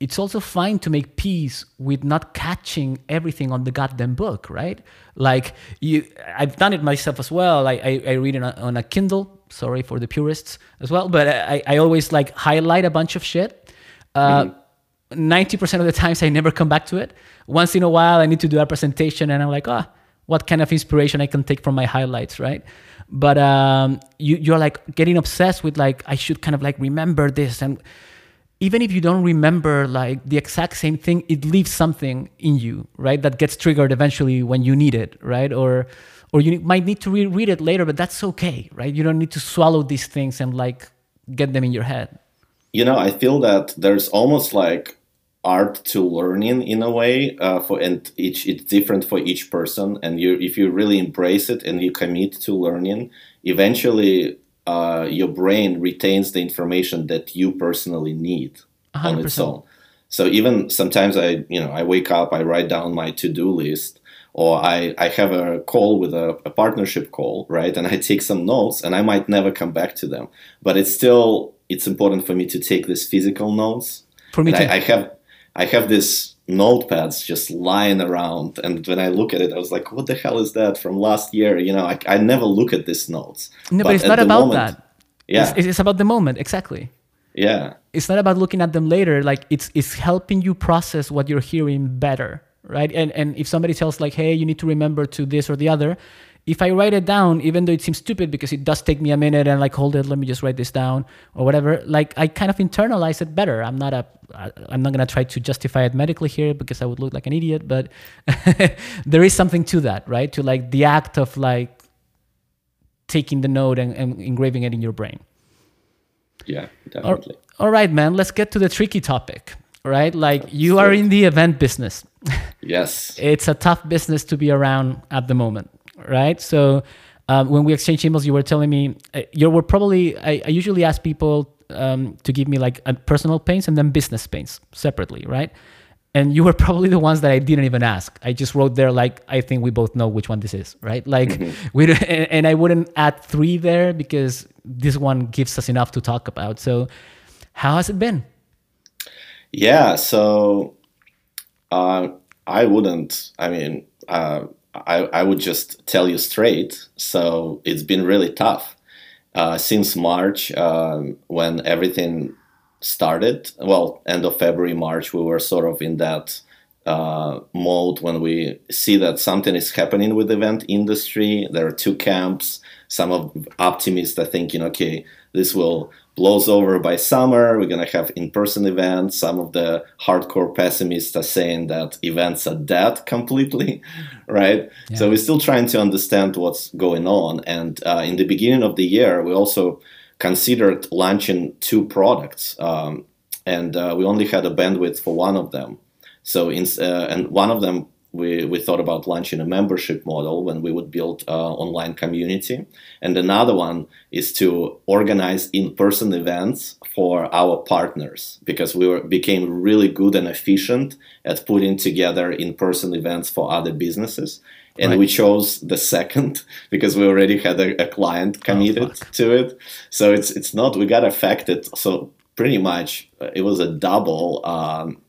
B: it's also fine to make peace with not catching everything on the goddamn book, right? Like you, I've done it myself as well. I, I, I read it on, on a Kindle. Sorry for the purists as well, but I, I always like highlight a bunch of shit. Uh, mm-hmm. 90% of the times I never come back to it. Once in a while, I need to do a presentation and I'm like, ah, oh, what kind of inspiration I can take from my highlights, right? But um, you, you're like getting obsessed with like, I should kind of like remember this and even if you don't remember like the exact same thing, it leaves something in you, right? That gets triggered eventually when you need it, right? Or or you might need to reread it later, but that's okay, right? You don't need to swallow these things and like get them in your head.
C: You know, I feel that there's almost like art to learning in a way uh, for and each it's different for each person and you if you really embrace it and you commit to learning eventually uh, your brain retains the information that you personally need 100%. on its own so even sometimes i you know i wake up i write down my to-do list or I, I have a call with a, a, partnership call, right? And I *laughs* take some notes and I might never come back to them. But it's still it's important for me to take these physical notes.
B: For me.
C: I, I have I have these notepads just lying around and when I look at it I was like, what the hell is that from last year? You know, I, I never look at these notes.
B: No, but, but it's not about moment, that.
C: Yeah.
B: It's, it's about the moment, exactly.
C: Yeah.
B: It's not about looking at them later. Like it's it's helping you process what you're hearing better right? And and if somebody tells like, hey, you need to remember to this or the other, if I write it down, even though it seems stupid because it does take me a minute and like hold it, let me just write this down or whatever. Like I kind of internalize it better. I'm not a, I'm not gonna try to justify it medically here because I would look like an idiot, but *laughs* there is something to that, right? To like the act of like taking the note and, and engraving it in your brain.
C: Yeah, definitely.
B: all right, man. Let's get to the tricky topic right? Like you are in the event business. *laughs*
C: Yes.
B: it's a tough business to be around at the moment, right? So um, when we exchange emails, you were telling me uh, you were probably. I, I usually ask people um, to give me like a personal pains and then business pains separately, right? And you were *laughs* probably the ones that I didn't even ask. I just wrote there like I think we both know which one this is, right? Like mm-hmm. *laughs* we and, and I wouldn't add three there because this one gives us enough to talk about. So how has it been?
C: Yeah, so uh, I wouldn't. I mean, uh, I I would just tell you straight. So it's been really tough uh, since March um, when everything started. Well, end of February, March, we were sort of in that uh, mode when we see that something is happening with the event industry. There are two camps. Some of optimists are thinking, okay, this will blows over by summer. We're going to have in person events. Some of the hardcore pessimists are saying that events are dead *laughs* completely, right? Yeah. So we're still trying to understand what's going on. And uh, in the beginning of the year, we also considered launching two products. Um, and uh, we only had a bandwidth for one of them. So, in, uh, and one of them we, we thought about launching a membership model when we would build uh, online community. And another one is to organize in-person events for our partners because we were, became really good and efficient at putting together in-person events for other businesses. And right. we chose the second *laughs* because we already had a, a client oh, committed oh, to it. So it's it's not we got affected. So pretty much uh, it was a double um,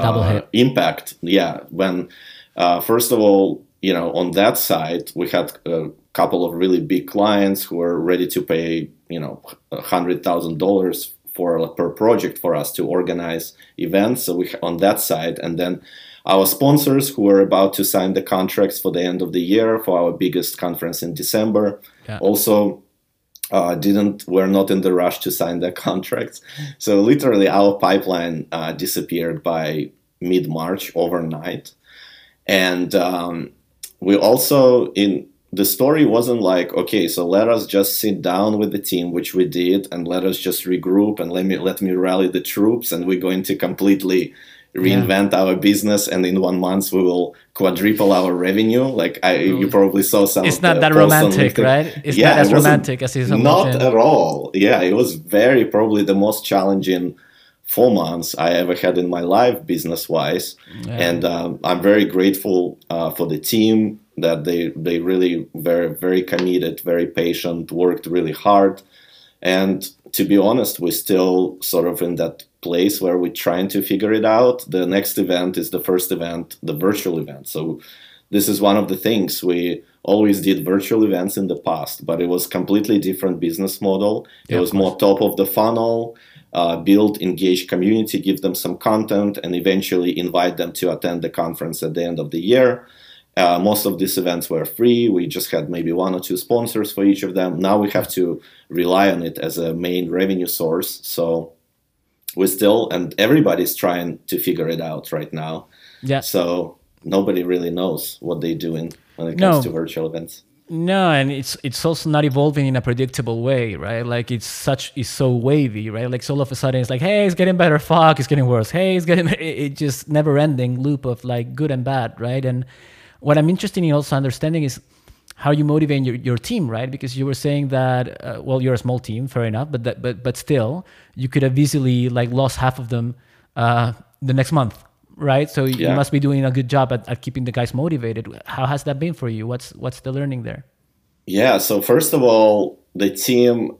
B: double uh,
C: impact. Yeah, when uh, first of all, you know, on that side, we had a couple of really big clients who were ready to pay, you know, hundred thousand dollars for per project for us to organize events. So we on that side, and then our sponsors who were about to sign the contracts for the end of the year for our biggest conference in December, yeah. also uh, didn't were not in the rush to sign their *laughs* contracts. So literally, our pipeline uh, disappeared by mid March overnight, and um, we also in the story wasn't like okay so let us just sit down with the team which we did and let us just regroup and let me let me rally the troops and we're going to completely reinvent yeah. our business and in one month we will quadruple our revenue. Like I, you probably saw some
B: it's not that romantic right? It's yeah, not as it romantic as it's
C: not at all. Yeah it was very probably the most challenging four months I ever had in my life business wise yeah. and um, I'm very grateful uh, for the team that they they really very very committed very patient worked really hard. And to be honest we're still sort of in that place where we're trying to figure it out. The next event is the first event, the virtual event. So this is one of the things we always did virtual events in the past, but it was completely different business model. Yeah, it was more top of the funnel, uh, build engaged community, give them some content, and eventually invite them to attend the conference at the end of the year. Uh, most of these events were free. We just had maybe one or two sponsors for each of them. Now we have to rely on it as a main revenue source. So we still and everybody's trying to figure it out right now.
B: Yeah.
C: So nobody really knows what they're doing when it comes no. to virtual events.
B: No, and it's it's also not evolving in a predictable way, right? Like it's such it's so wavy, right? Like so all of a sudden it's like, hey, it's getting better. Fuck, it's getting worse. Hey, it's getting. *laughs* It, just never ending loop of like good and bad, right? And what I'm interested in also understanding is how you motivate your, your team, right? Because you were saying that, uh, well, you're a small team, fair enough, but that, but but still, you could have easily like lost half of them uh, the next month, right? So yeah. you must be doing a good job at, at keeping the guys motivated. How has that been for you? What's what's the learning there?
C: Yeah. So first of all, the team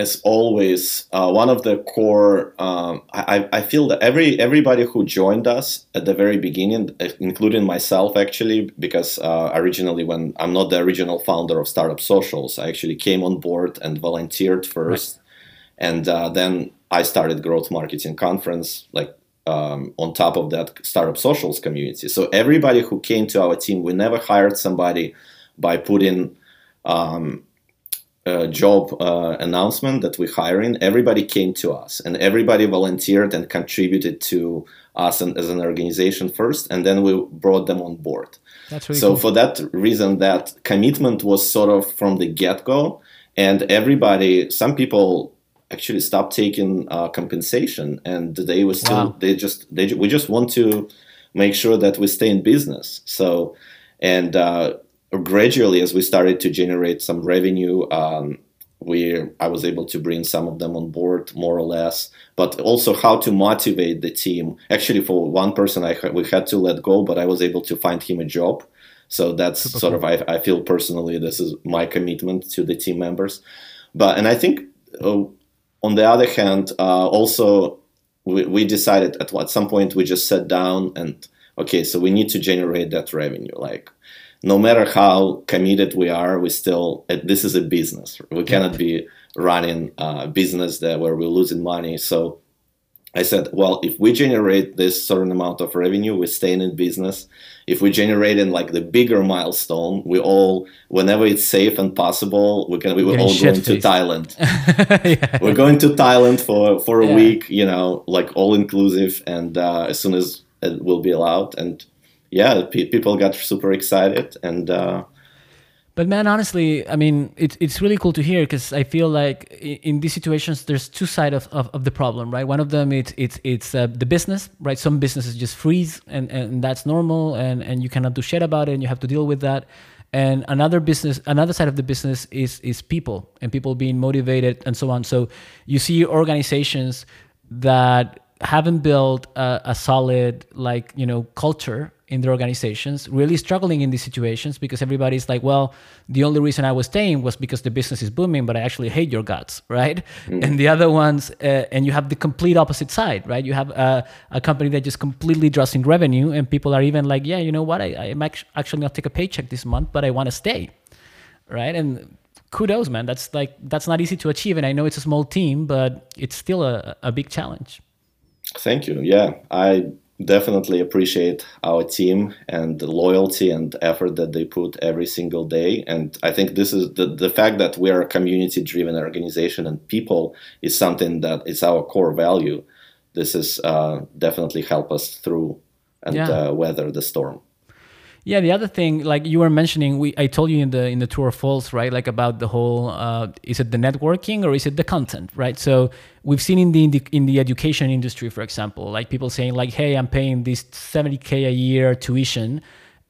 C: as always, uh, one of the core. Um, I, I feel that every everybody who joined us at the very beginning, including myself, actually, because uh, originally when I'm not the original founder of Startup Socials, I actually came on board and volunteered first, right. and uh, then I started Growth Marketing Conference, like um, on top of that Startup Socials community. So everybody who came to our team, we never hired somebody by putting. Um, uh, job uh, announcement that we're hiring, everybody came to us and everybody volunteered and contributed to us and, as an organization first, and then we brought them on board. That's really so cool. for that reason, that commitment was sort of from the get go, and everybody, some people actually stopped taking uh, compensation, and they were still wow. they just they we just want to make sure that we stay in business. So and uh, gradually as we started to generate some revenue um, we i was able to bring some of them on board more or less but also how to motivate the team. Actually for one person i we had to let go but i was able to find him a job. So that's Super sort cool. of I, I feel personally this is my commitment to the team members. But and i think uh, on the other hand uh, also we, we decided at, at some point we just sat down and okay so we need to generate that revenue like no matter how committed we are, we still this is a business. We cannot be running a business that where we're losing money. So I said, well, if we generate this certain amount of revenue, we're staying in business. If we generate in like the bigger milestone, we all, whenever it's safe and possible, we can we will all going to Thailand. *laughs* yeah. We're going to Thailand for for a yeah. week, you know, like all inclusive, and uh, as soon as it will be allowed, and yeah, people got super excited and. Uh,
B: but man, honestly, I mean, it's it's really cool to hear because I feel like in, these situations, there's two sides of, of, of, the problem, right? One of them, it's it's it's uh, the business, right? Some businesses just freeze, and, and that's normal, and, and you cannot do shit about it, and you have to deal with that. And another business, another side of the business is is people and people being motivated and so on. So you see organizations that haven't built a, a solid like you know culture in their organizations really struggling in these situations because everybody's like well the only reason i was staying was because the business is booming but i actually hate your guts *laughs* right? Mm. and the other ones uh, and you have the complete opposite side right? You have a, a, company that just completely draws in revenue and people are even like yeah you know what? I, I am actually not take a paycheck this month but i want to stay right? And kudos man. That's like that's not easy to achieve and i know it's a small team but it's still a, a big challenge.
C: Thank you. Yeah i definitely appreciate our team and the loyalty and effort that they put every single day. And I think this is the, the fact that we are a community driven organization and people is something that is our core value. This is uh, definitely help us through and yeah. uh, weather the storm.
B: Yeah, the other thing, like you were mentioning, we I told you in the in the tour of falls, right? Like about the whole, uh, is it the networking or is it the content, right? So we've seen in the, in the in the education industry, for example, like people saying like, "Hey, I'm paying this 70k a year tuition."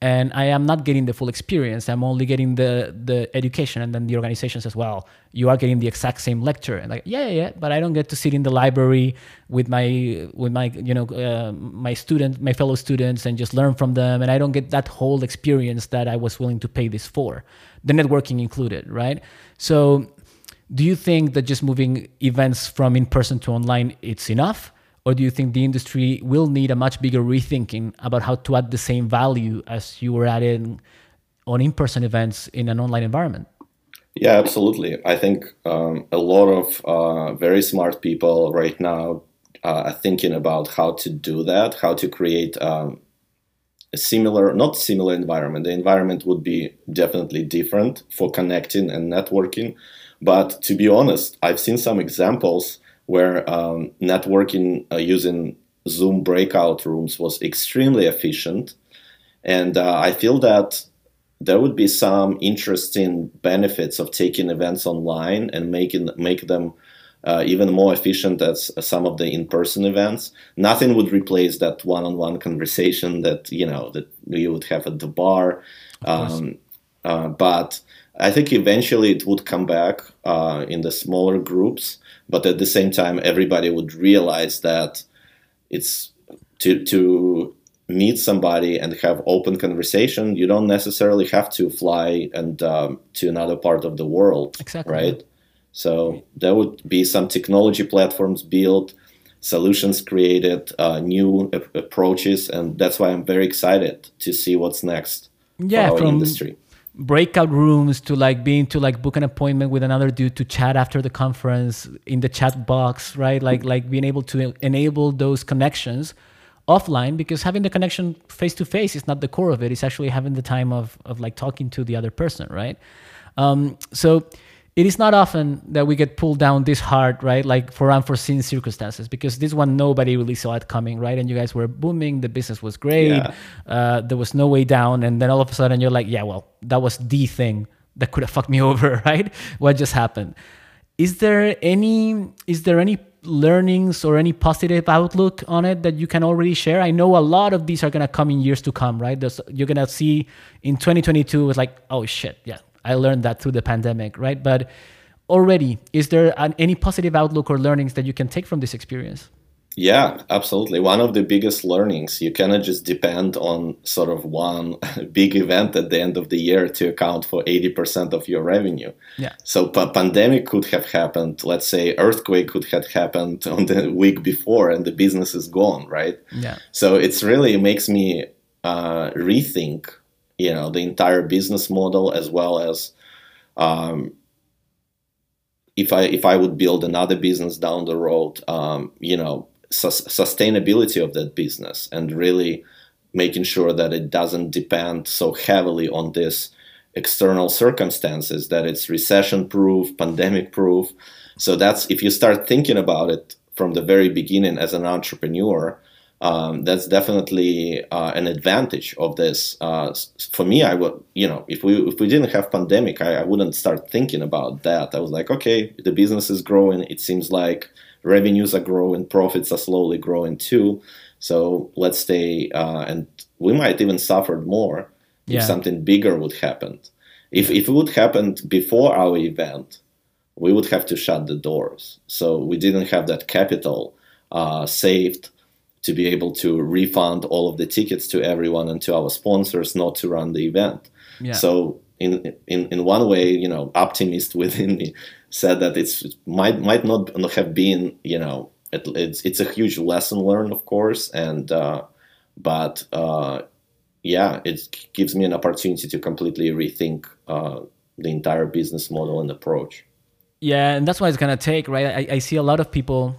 B: And I am not getting the full experience. I'm only getting the the education, and then the organization says, "Well, you are getting the exact same lecture." And like, yeah, yeah, yeah, but I don't get to sit in the library with my with my you know uh, my student, my fellow students, and just learn from them, and I don't get that whole experience that I was willing to pay this for, the networking included, right? So, do you think that just moving events from in person to online it's enough? Or do you think the industry will need a much bigger rethinking about how to add the same value as you were adding on in-person events in an online environment?
C: Yeah, absolutely. I think um, a lot of uh, very smart people right now uh, are thinking about how to do that, how to create um, a similar, not similar environment. The environment would be definitely different for connecting and networking. But to be honest, I've seen some examples where um, networking uh, using Zoom breakout rooms was extremely efficient. And uh, I feel that there would be some interesting benefits of taking events online and making make them uh, even more efficient as, some of the in-person events. Nothing would replace that one-on-one conversation that you know that you would have at the bar. Um, uh, but I think eventually it would come back uh, in the smaller groups. But at the same time, everybody would realize that it's to to meet somebody and have open conversation. You don't necessarily have to fly and um, to another part of the world,
B: exactly.
C: right? So there would be some technology platforms built, solutions created, uh, new a- approaches, and that's why I'm very excited to see what's next
B: yeah,
C: for our
B: from
C: industry.
B: Breakout rooms to like being to like book an appointment with another dude to chat after the conference in the chat box, right? Like like being able to enable those connections offline because having the connection face to face is not the core of it. It's actually having the time of of like talking to the other person, right? Um, so it is not often that we get pulled down this hard, right? Like for unforeseen circumstances, because this one nobody really saw it coming, right? And you guys were booming, the business was great, yeah. uh, there was no way down, and then all of a sudden you're like, yeah, well, that was the thing that could have fucked me *laughs* over, right? What just happened? Is there any? Is there any learnings or any positive outlook on it that you can already share? I know a lot of these are gonna come in years to come, right? There's, you're gonna see in 2022 it's like, oh shit, yeah, I learned that through the pandemic, right? But already, is there an, any positive outlook or learnings that you can take from this experience?
C: Yeah, absolutely. One of the biggest learnings, you cannot just depend on sort of one *laughs* big event at the end of the year to account for 80% of your revenue.
B: Yeah.
C: So a pandemic could have happened, let's say earthquake could have happened *laughs* on the week before and the business is gone, right?
B: Yeah.
C: So it's really it makes me uh, rethink you know the entire business model as well as um, if I if I would build another business down the road, um, you know, su- sustainability of that business and really making sure that it doesn't depend so heavily on this external circumstances that it's recession proof, pandemic proof. So that's if you start thinking about it from the very beginning as an entrepreneur, um, that's definitely uh, an advantage of this. Uh, for me, I would, you know, if we if we didn't have pandemic, I, I, wouldn't start thinking about that. I was like, okay, the business is growing. It seems like revenues are growing, profits are slowly growing too. So let's stay, uh, and we might even suffer more yeah. if something bigger would happen. If if it would happen before our event, we would have to shut the doors. So we didn't have that capital uh, saved to be able to refund all of the tickets to everyone and to our sponsors not to run the event. Yeah. So in in in one way, you know, optimist *laughs* within me said that it's it might might not have been, you know, it, it's it's a huge lesson learned, of course, and uh, but uh, yeah, it gives me an opportunity to completely rethink uh, the entire business model and approach.
B: Yeah, and that's what it's gonna take, right? I, I see a lot of people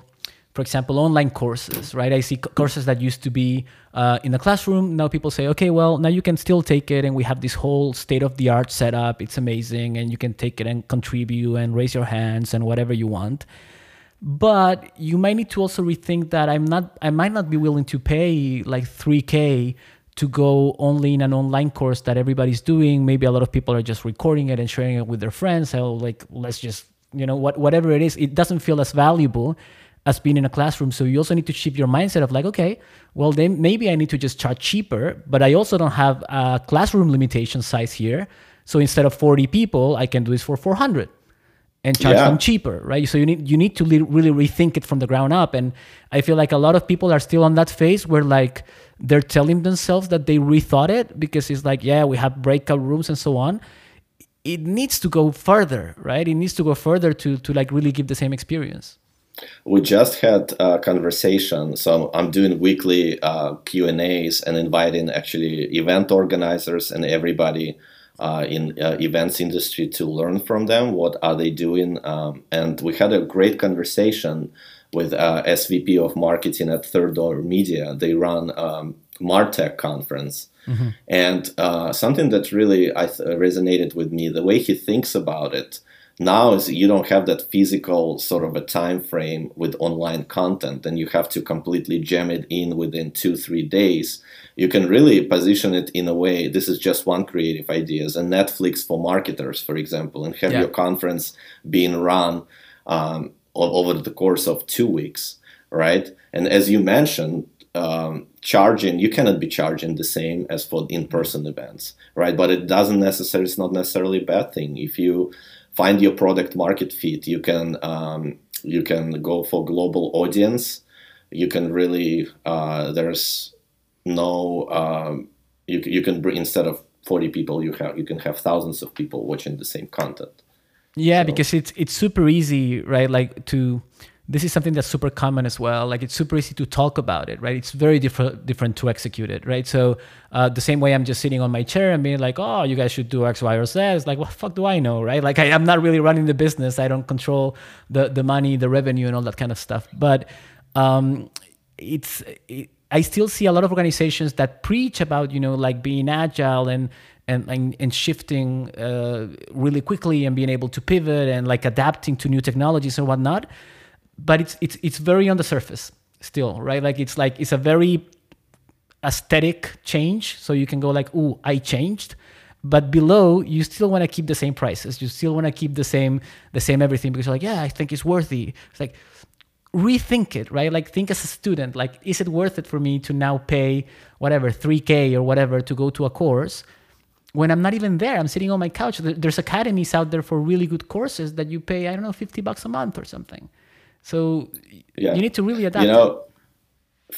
B: for example, online courses, right? I see courses that used to be uh, in the classroom. Now people say, okay, well, now you can still take it, and we have this whole state of the art setup. It's amazing, and you can take it and contribute and raise your hands and whatever you want. But you might need to also rethink that I'm not, I might not be willing to pay like 3K to go only in an online course that everybody's doing. Maybe a lot of people are just recording it and sharing it with their friends. So like, let's just, you know, what, whatever it is, it doesn't feel as valuable as being in a classroom. So you also need to shift your mindset of like, okay, well then maybe I need to just charge cheaper, but I also don't have a classroom limitation size here. So instead of 40 people, I can do this for 400 and charge yeah. them cheaper, right? So you need you need to really rethink it from the ground up. And I feel like a lot of people are still on that phase where like they're telling themselves that they rethought it because it's like, yeah, we have breakout rooms and so on. It needs to go further, right? It needs to go further to to like really give the same experience
C: we just had a conversation so i'm doing weekly uh, q and a's and inviting actually event organizers and everybody uh, in uh, events industry to learn from them what are they doing um, and we had a great conversation with uh, svp of marketing at third door media they run um, martech conference mm-hmm. and uh, something that really I th- resonated with me the way he thinks about it now is you don't have that physical sort of a time frame with online content and you have to completely jam it in within two three days. You can really position it in a way this is just one creative idea and netflix for marketers for example and have yeah. your conference being run um, over the course of two weeks right? And as you mentioned um, charging you cannot be charging the same as for in-person events right? But it doesn't necessarily it's not necessarily a bad thing. If you find your product market fit. You can um, you can go for global audience. You can really uh, there's no um, you you can bring instead of 40 people you have you can have thousands of people watching the same content.
B: Yeah, so. because it's it's super easy, right? Like to this is something that's super common as well. Like it's super easy to talk about it, right? It's very different different to execute it, right? So uh, the same way I'm just sitting on my chair and being like, oh, you guys should do X, Y, or Z. It's like, what fuck do I know, right? Like I, am not really running the business. I don't control the the money, the revenue, and all that kind of stuff. But um, it's it, I still see a lot of organizations that preach about you know like being agile and and, and, and shifting uh, really quickly and being able to pivot and like adapting to new technologies and whatnot but it's it's it's very on the surface still, right? Like it's like it's a very aesthetic change. So you can go like, "Ooh, I changed," but below you still want to keep the same prices. You still want to keep the same the same everything because you're like, "Yeah, I think it's worthy." It's like rethink it, right? Like think as a student, like is it worth it for me to now pay whatever 3k or whatever to go to a course? when I'm not even there, I'm sitting on my couch. There's academies out there for really good courses that you pay, I don't know, 50 bucks a month or something. So yeah. you need to really adapt.
C: You know,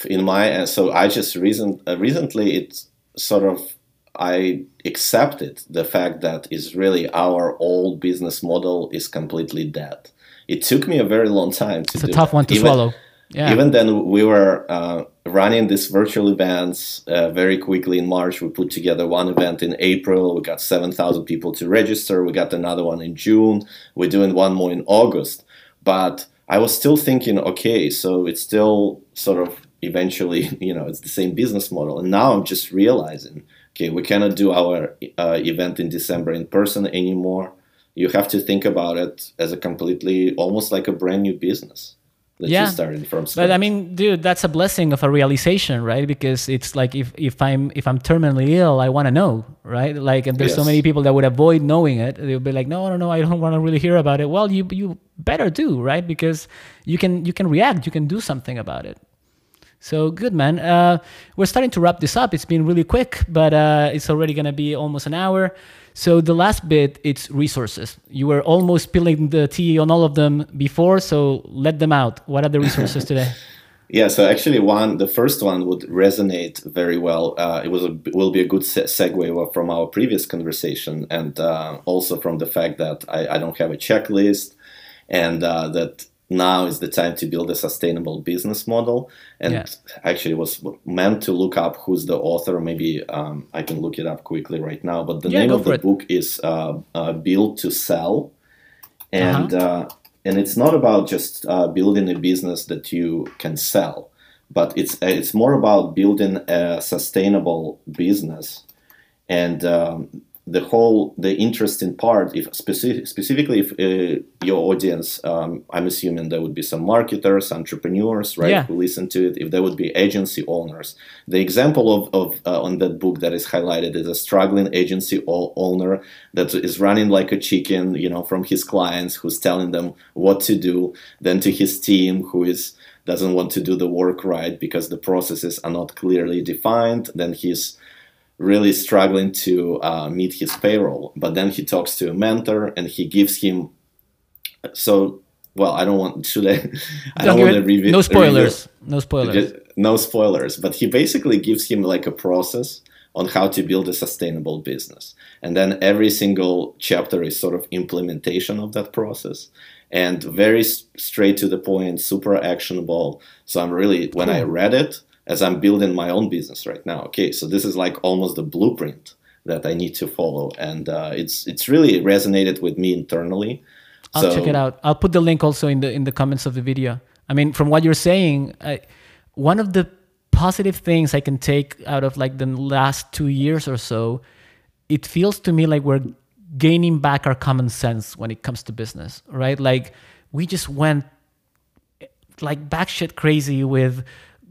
C: in my so I just recent uh, recently it's sort of I accepted the fact that is really our old business model is completely dead. It took me a very long time to.
B: It's a tough
C: that.
B: one to
C: even,
B: swallow. Yeah.
C: Even then, we were uh, running these virtual events uh, very quickly in March. We put together one event in April. We got 7,000 people to register. We got another one in June. We're doing one more in August. But I was still thinking, okay, so it's still sort of eventually, *laughs* you know, it's the same business model. And now I'm just realizing, okay, we cannot do our uh, event in December in person anymore. You have to think about it as a completely, almost like a brand new business that yeah. you started from scratch.
B: But I mean, dude, that's a blessing of a realization, right? Because it's like if, if I'm if I'm terminally ill, I want to know, right? Like, and there's yes. so many people that would avoid knowing it. They'll be like, no, no, no, I don't want to really hear about it. Well, you you better do, right? Because you can you can react, you can do something about it. So good, man. Uh, we're starting to wrap this up. It's been really quick, but uh, it's already gonna be almost an hour. So the last bit, it's resources. You were almost spilling the tea on all of them before, so let them out. What are the resources *laughs* today?
C: Yeah, so actually, one the first one would resonate very well. Uh, it was a, will be a good se- segue from our previous conversation, and uh, also from the fact that I, I, don't have a checklist, and uh, that now is the time to build a sustainable business model. And yeah. actually, was meant to look up who's the author. Maybe um, I can look it up quickly right now. But the yeah, name of the it. book is uh, uh, "Built to Sell," and uh-huh. Uh, and it's not about just uh, building a business that you can sell, but it's it's more about building a sustainable business. And um, the whole the interesting part if specific, specifically if uh, your audience um, i'm assuming there would be some marketers entrepreneurs right yeah. who listen to it. If there would be agency owners. The example of, of uh, on that book that is highlighted is a struggling agency owner that is running like a chicken you know from his clients who's telling them what to do then to his team who is doesn't want to do the work right because the processes are not clearly defined. Then he's really struggling to uh, meet his payroll. But then he talks to a mentor and he gives him. So, well, I don't want should I? *laughs* I don't,
B: don't want to review. No spoilers. no spoilers.
C: No spoilers. But he basically gives him like a process on how to build a sustainable business, and then every single chapter is sort of implementation of that process. And very straight to the point, super actionable. So I'm really, when. I read it, as I'm building my own business right now. Okay, so this is like almost the blueprint that I need to follow, and uh, it's it's really resonated with me internally.
B: I'll so, check it out. I'll put the link also in the in the comments of the video. I mean, from what you're saying, I, one of the positive things I can take out of like the last two years or so, it feels to me like we're gaining back our common sense when it comes to business, right? Like we just went like batshit crazy with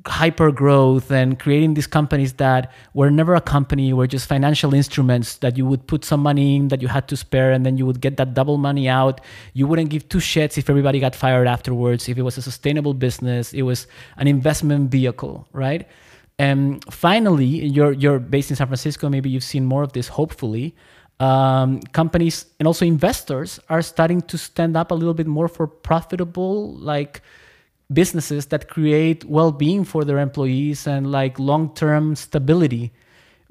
B: hyper growth and creating these companies that were never a company were just financial instruments that you would put some money in that you had to spare and then you would get that double money out. You wouldn't give two shits if everybody got fired afterwards if it was a sustainable business it was an investment vehicle right? And finally you're you're based in san francisco maybe you've seen more of this hopefully um, companies and also investors are starting to stand up a little bit more for profitable like businesses that create well-being for their employees and like long-term stability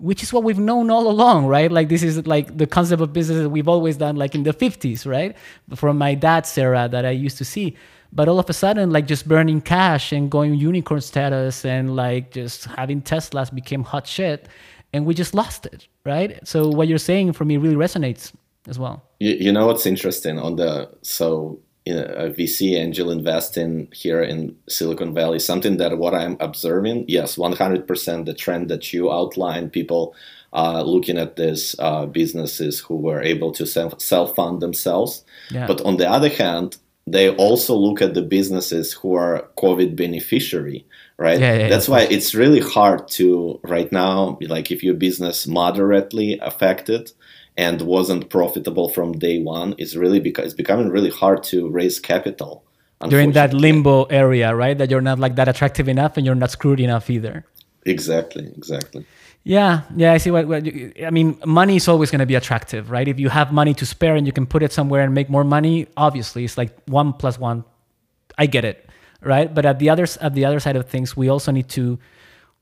B: which is what we've known all along right? Like this is like the concept of business that we've always done like in the 50s right? From my dad's era that i used to see. But all of a sudden like just burning cash and going unicorn status and like just having teslas became hot shit and we just lost it right? So what you're saying for me really resonates as well.
C: You, you know what's interesting on the so you know, a VC angel investing here in Silicon Valley, something that what I'm observing, yes, 100% the trend that you outlined, people uh, looking at these uh, businesses who were able to self fund themselves. Yeah. But on the other hand, they also look at the businesses who are COVID beneficiary, right? Yeah, yeah, That's why it's really hard to right now, like if your business moderately affected, and wasn't profitable from day one, it's really because it's becoming really hard to raise capital.
B: You're in that limbo area, right? That you're not like that attractive enough, and you're not screwed enough either.
C: Exactly, exactly.
B: Yeah, yeah, I see what, what you, I mean. Money is always going to be attractive, right? If you have money to spare and you can put it somewhere and make more money, obviously it's like one plus one. I get it, right? But at the other at the other side of things, we also need to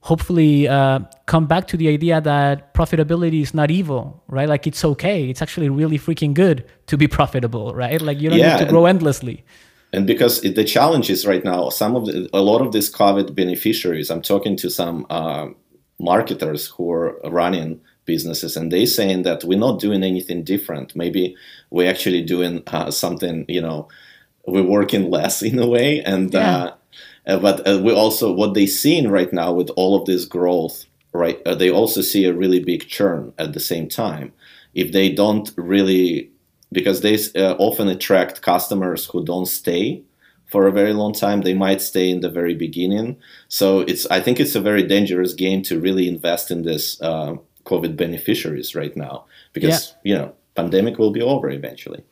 B: hopefully uh, come back to the idea that profitability is not evil, right? Like it's okay. It's actually really freaking good to be *laughs* profitable, right? Like you don't yeah, need to grow endlessly.
C: And because it, the challenge is right now, some of the, a lot of these COVID beneficiaries, I'm talking to some uh, marketers who are running businesses, and they saying that we're not doing anything different. Maybe we're actually doing uh, something, you know, we're working less *laughs* in a way, and yeah. uh, uh, but uh, we also what they seen right now with all of this growth, right? Uh, they also see a really big churn at the same time. If they don't really, because they uh, often attract customers who don't stay for a very long time. They might stay in the very beginning. So it's I think it's a very dangerous game to really invest in this uh, COVID beneficiaries right now because yeah. you know pandemic will be over eventually.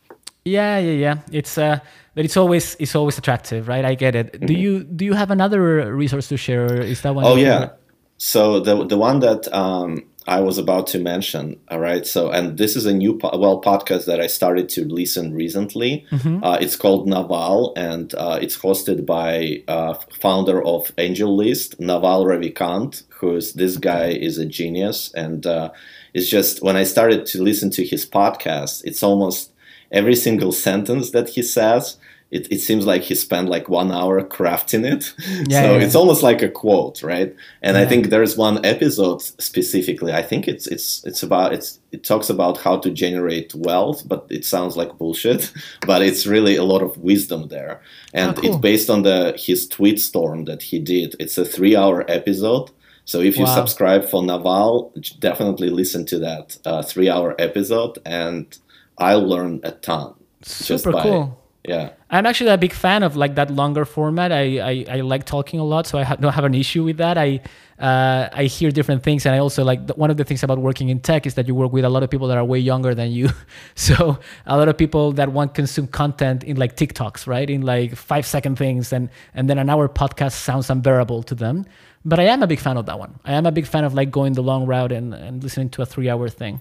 B: Yeah, yeah, yeah. It's uh, but it's always it's always attractive, right? I get it. Mm-hmm. Do you do you have another resource to share? Is that one?
C: Oh yeah. So the the one that um, I was about to mention. All right. So and this is a new po- well podcast that I started to listen recently. Mm-hmm. Uh, it's called Naval, and uh, it's hosted by uh, founder of AngelList, Naval Ravikant, who's this guy is a genius, and uh, it's just when I started to listen to his podcast, it's almost every single sentence that he says it, it seems like he spent like one hour crafting it yeah, so yeah. it's almost like a quote right and i think there's one episode specifically i think it's it's it's about it's it talks about how to generate wealth but it sounds like bullshit *laughs* but it's really a lot of wisdom there and oh, cool. it's based on the his tweet storm that he did it's a three hour episode so if you wow. subscribe for naval definitely listen to that uh, three hour episode and I learned a ton.
B: Super by, cool.
C: Yeah.
B: I'm actually a big fan of like that longer format. I, I, I like talking a lot, so I ha- don't have an issue with that. I uh, I hear different things, and I also like the, one of the things about working in tech is that you work with a lot of people that are way younger than you. *laughs* So a lot of people that want to consume content in like TikToks, right? In like five second things, and and then an hour podcast sounds unbearable to them. But I am a big fan of that one. I am a big fan of like going the long route and, and listening to a three hour thing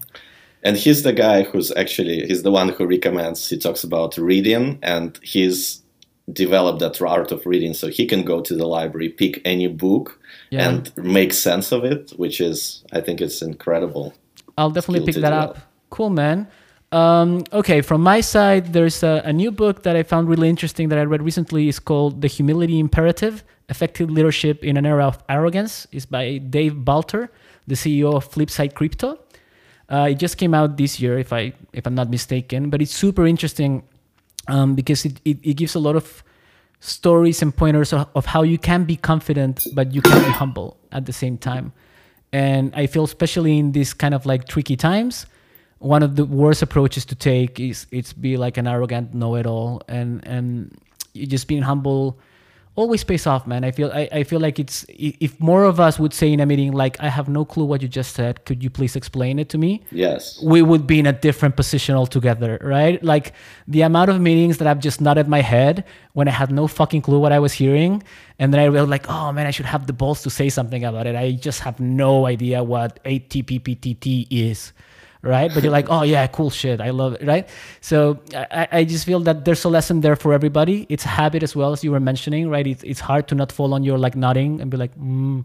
C: and he's the guy who's actually he's the one who recommends he talks about reading and he's developed that art of reading so he can go to the library pick any book yeah. and make sense of it which is i think it's incredible.
B: I'll definitely pick that develop. up. Cool man. Um, okay from my side there's a, a, new book that i found really interesting that i read recently. Is called the humility imperative effective leadership in an era of arrogance. Is by dave balter the ceo of flipside crypto uh, it just came out this year, if I if I'm not mistaken. But it's super interesting um, because it, it, it gives a lot of stories and pointers of, of, how you can be confident, but you can be humble at the same time. And I feel especially in these kind of like tricky times, one of the worst approaches to take is it's be like an arrogant know-it-all and and you just being humble always pays off man i feel I, I feel like it's if more of us would say in a meeting like i have no clue what you just said could you please explain it to me
C: Yes.
B: we would be in a different position altogether, right? Like the amount of meetings that I've just nodded my head when I had no fucking clue what I was hearing, and then I realized like, oh man, I should have the balls to say something about it. I just have no idea what ATPPTT is, right? But you're like, oh yeah, cool shit, I love it, right? So I, I just feel that there's a lesson there for everybody. It's habit as well as you were mentioning, right? It's, it's hard to not fall on your like nodding and be like, mm,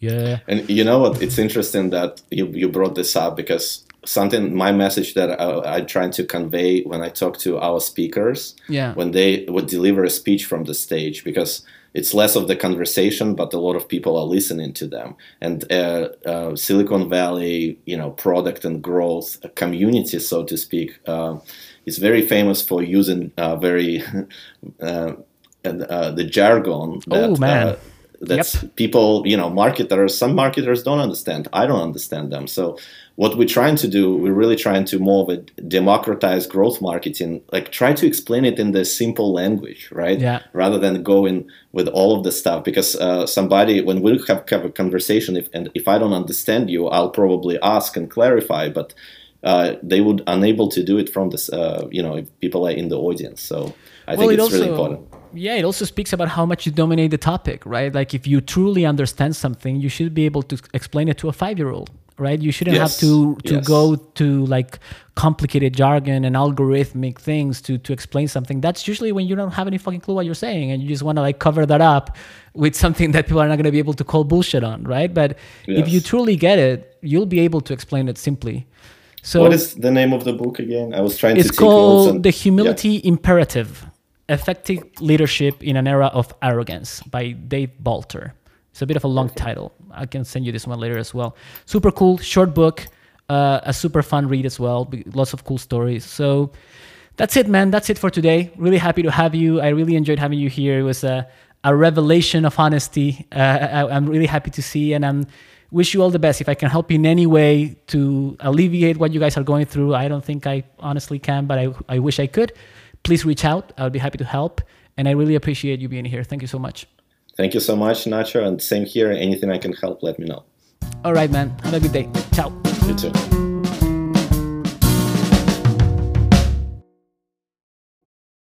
B: yeah.
C: And you know what? It's interesting that you, you brought this up because something, my message that I, I'm trying to convey when I talk to our speakers,
B: Yeah.
C: when they would deliver a speech from the stage, because it's less of the conversation, but a lot of people are listening to them. And uh, uh, Silicon Valley, you know, product and growth community, so to speak, uh, is very famous for using uh, very *laughs* uh, and, uh, the jargon that
B: Oh, man.
C: uh, that's people you know marketers some marketers don't understand i don't understand them so what we're trying to do we're really trying to more of a democratize growth marketing like try to explain it in the simple language right
B: Yeah.
C: rather than going with all of the stuff because uh, somebody when we have, have a conversation if and if i don't understand you i'll probably ask and clarify but uh, they would unable to do it from this uh, you know if people are in the audience so i think
B: it
C: it's really important
B: Yeah, it also speaks about how much you dominate the topic, right? Like if you truly understand something, you should be able to explain it to a five-year-old, right? You shouldn't have to to
C: yes.
B: go to like complicated jargon and algorithmic things to to explain something. That's usually when you don't have any fucking clue what you're saying and you just want to like cover that up with something *laughs* that people are not going to be able to call bullshit on, right? But if you truly get it, you'll be able to explain it simply. So
C: what is the name of the book again i was trying
B: it's
C: to notes
B: called
C: and-
B: The
C: yeah.
B: Humility Imperative Effective Leadership in an Era of Arrogance by Dave Balter. It's a bit of a long title. I can send you this one later as well. Super cool, short book, uh, a super fun read as well. Lots of cool stories. So that's it, man. That's it for today. Really happy to have you. I really enjoyed having you here. It was a, a revelation of honesty. Uh, I, I'm really happy to see, and I'm wish you all the best. If I can help you in any way to alleviate what you guys are going through, I don't think I honestly can, but I, I wish I could. Please reach out. I would be happy to help, and I really appreciate you being here. Thank you so much.
C: Thank you so much, Nacho, and same here. Anything I can help, let me know.
B: All right, man. Have a good day. Ciao.
C: You too.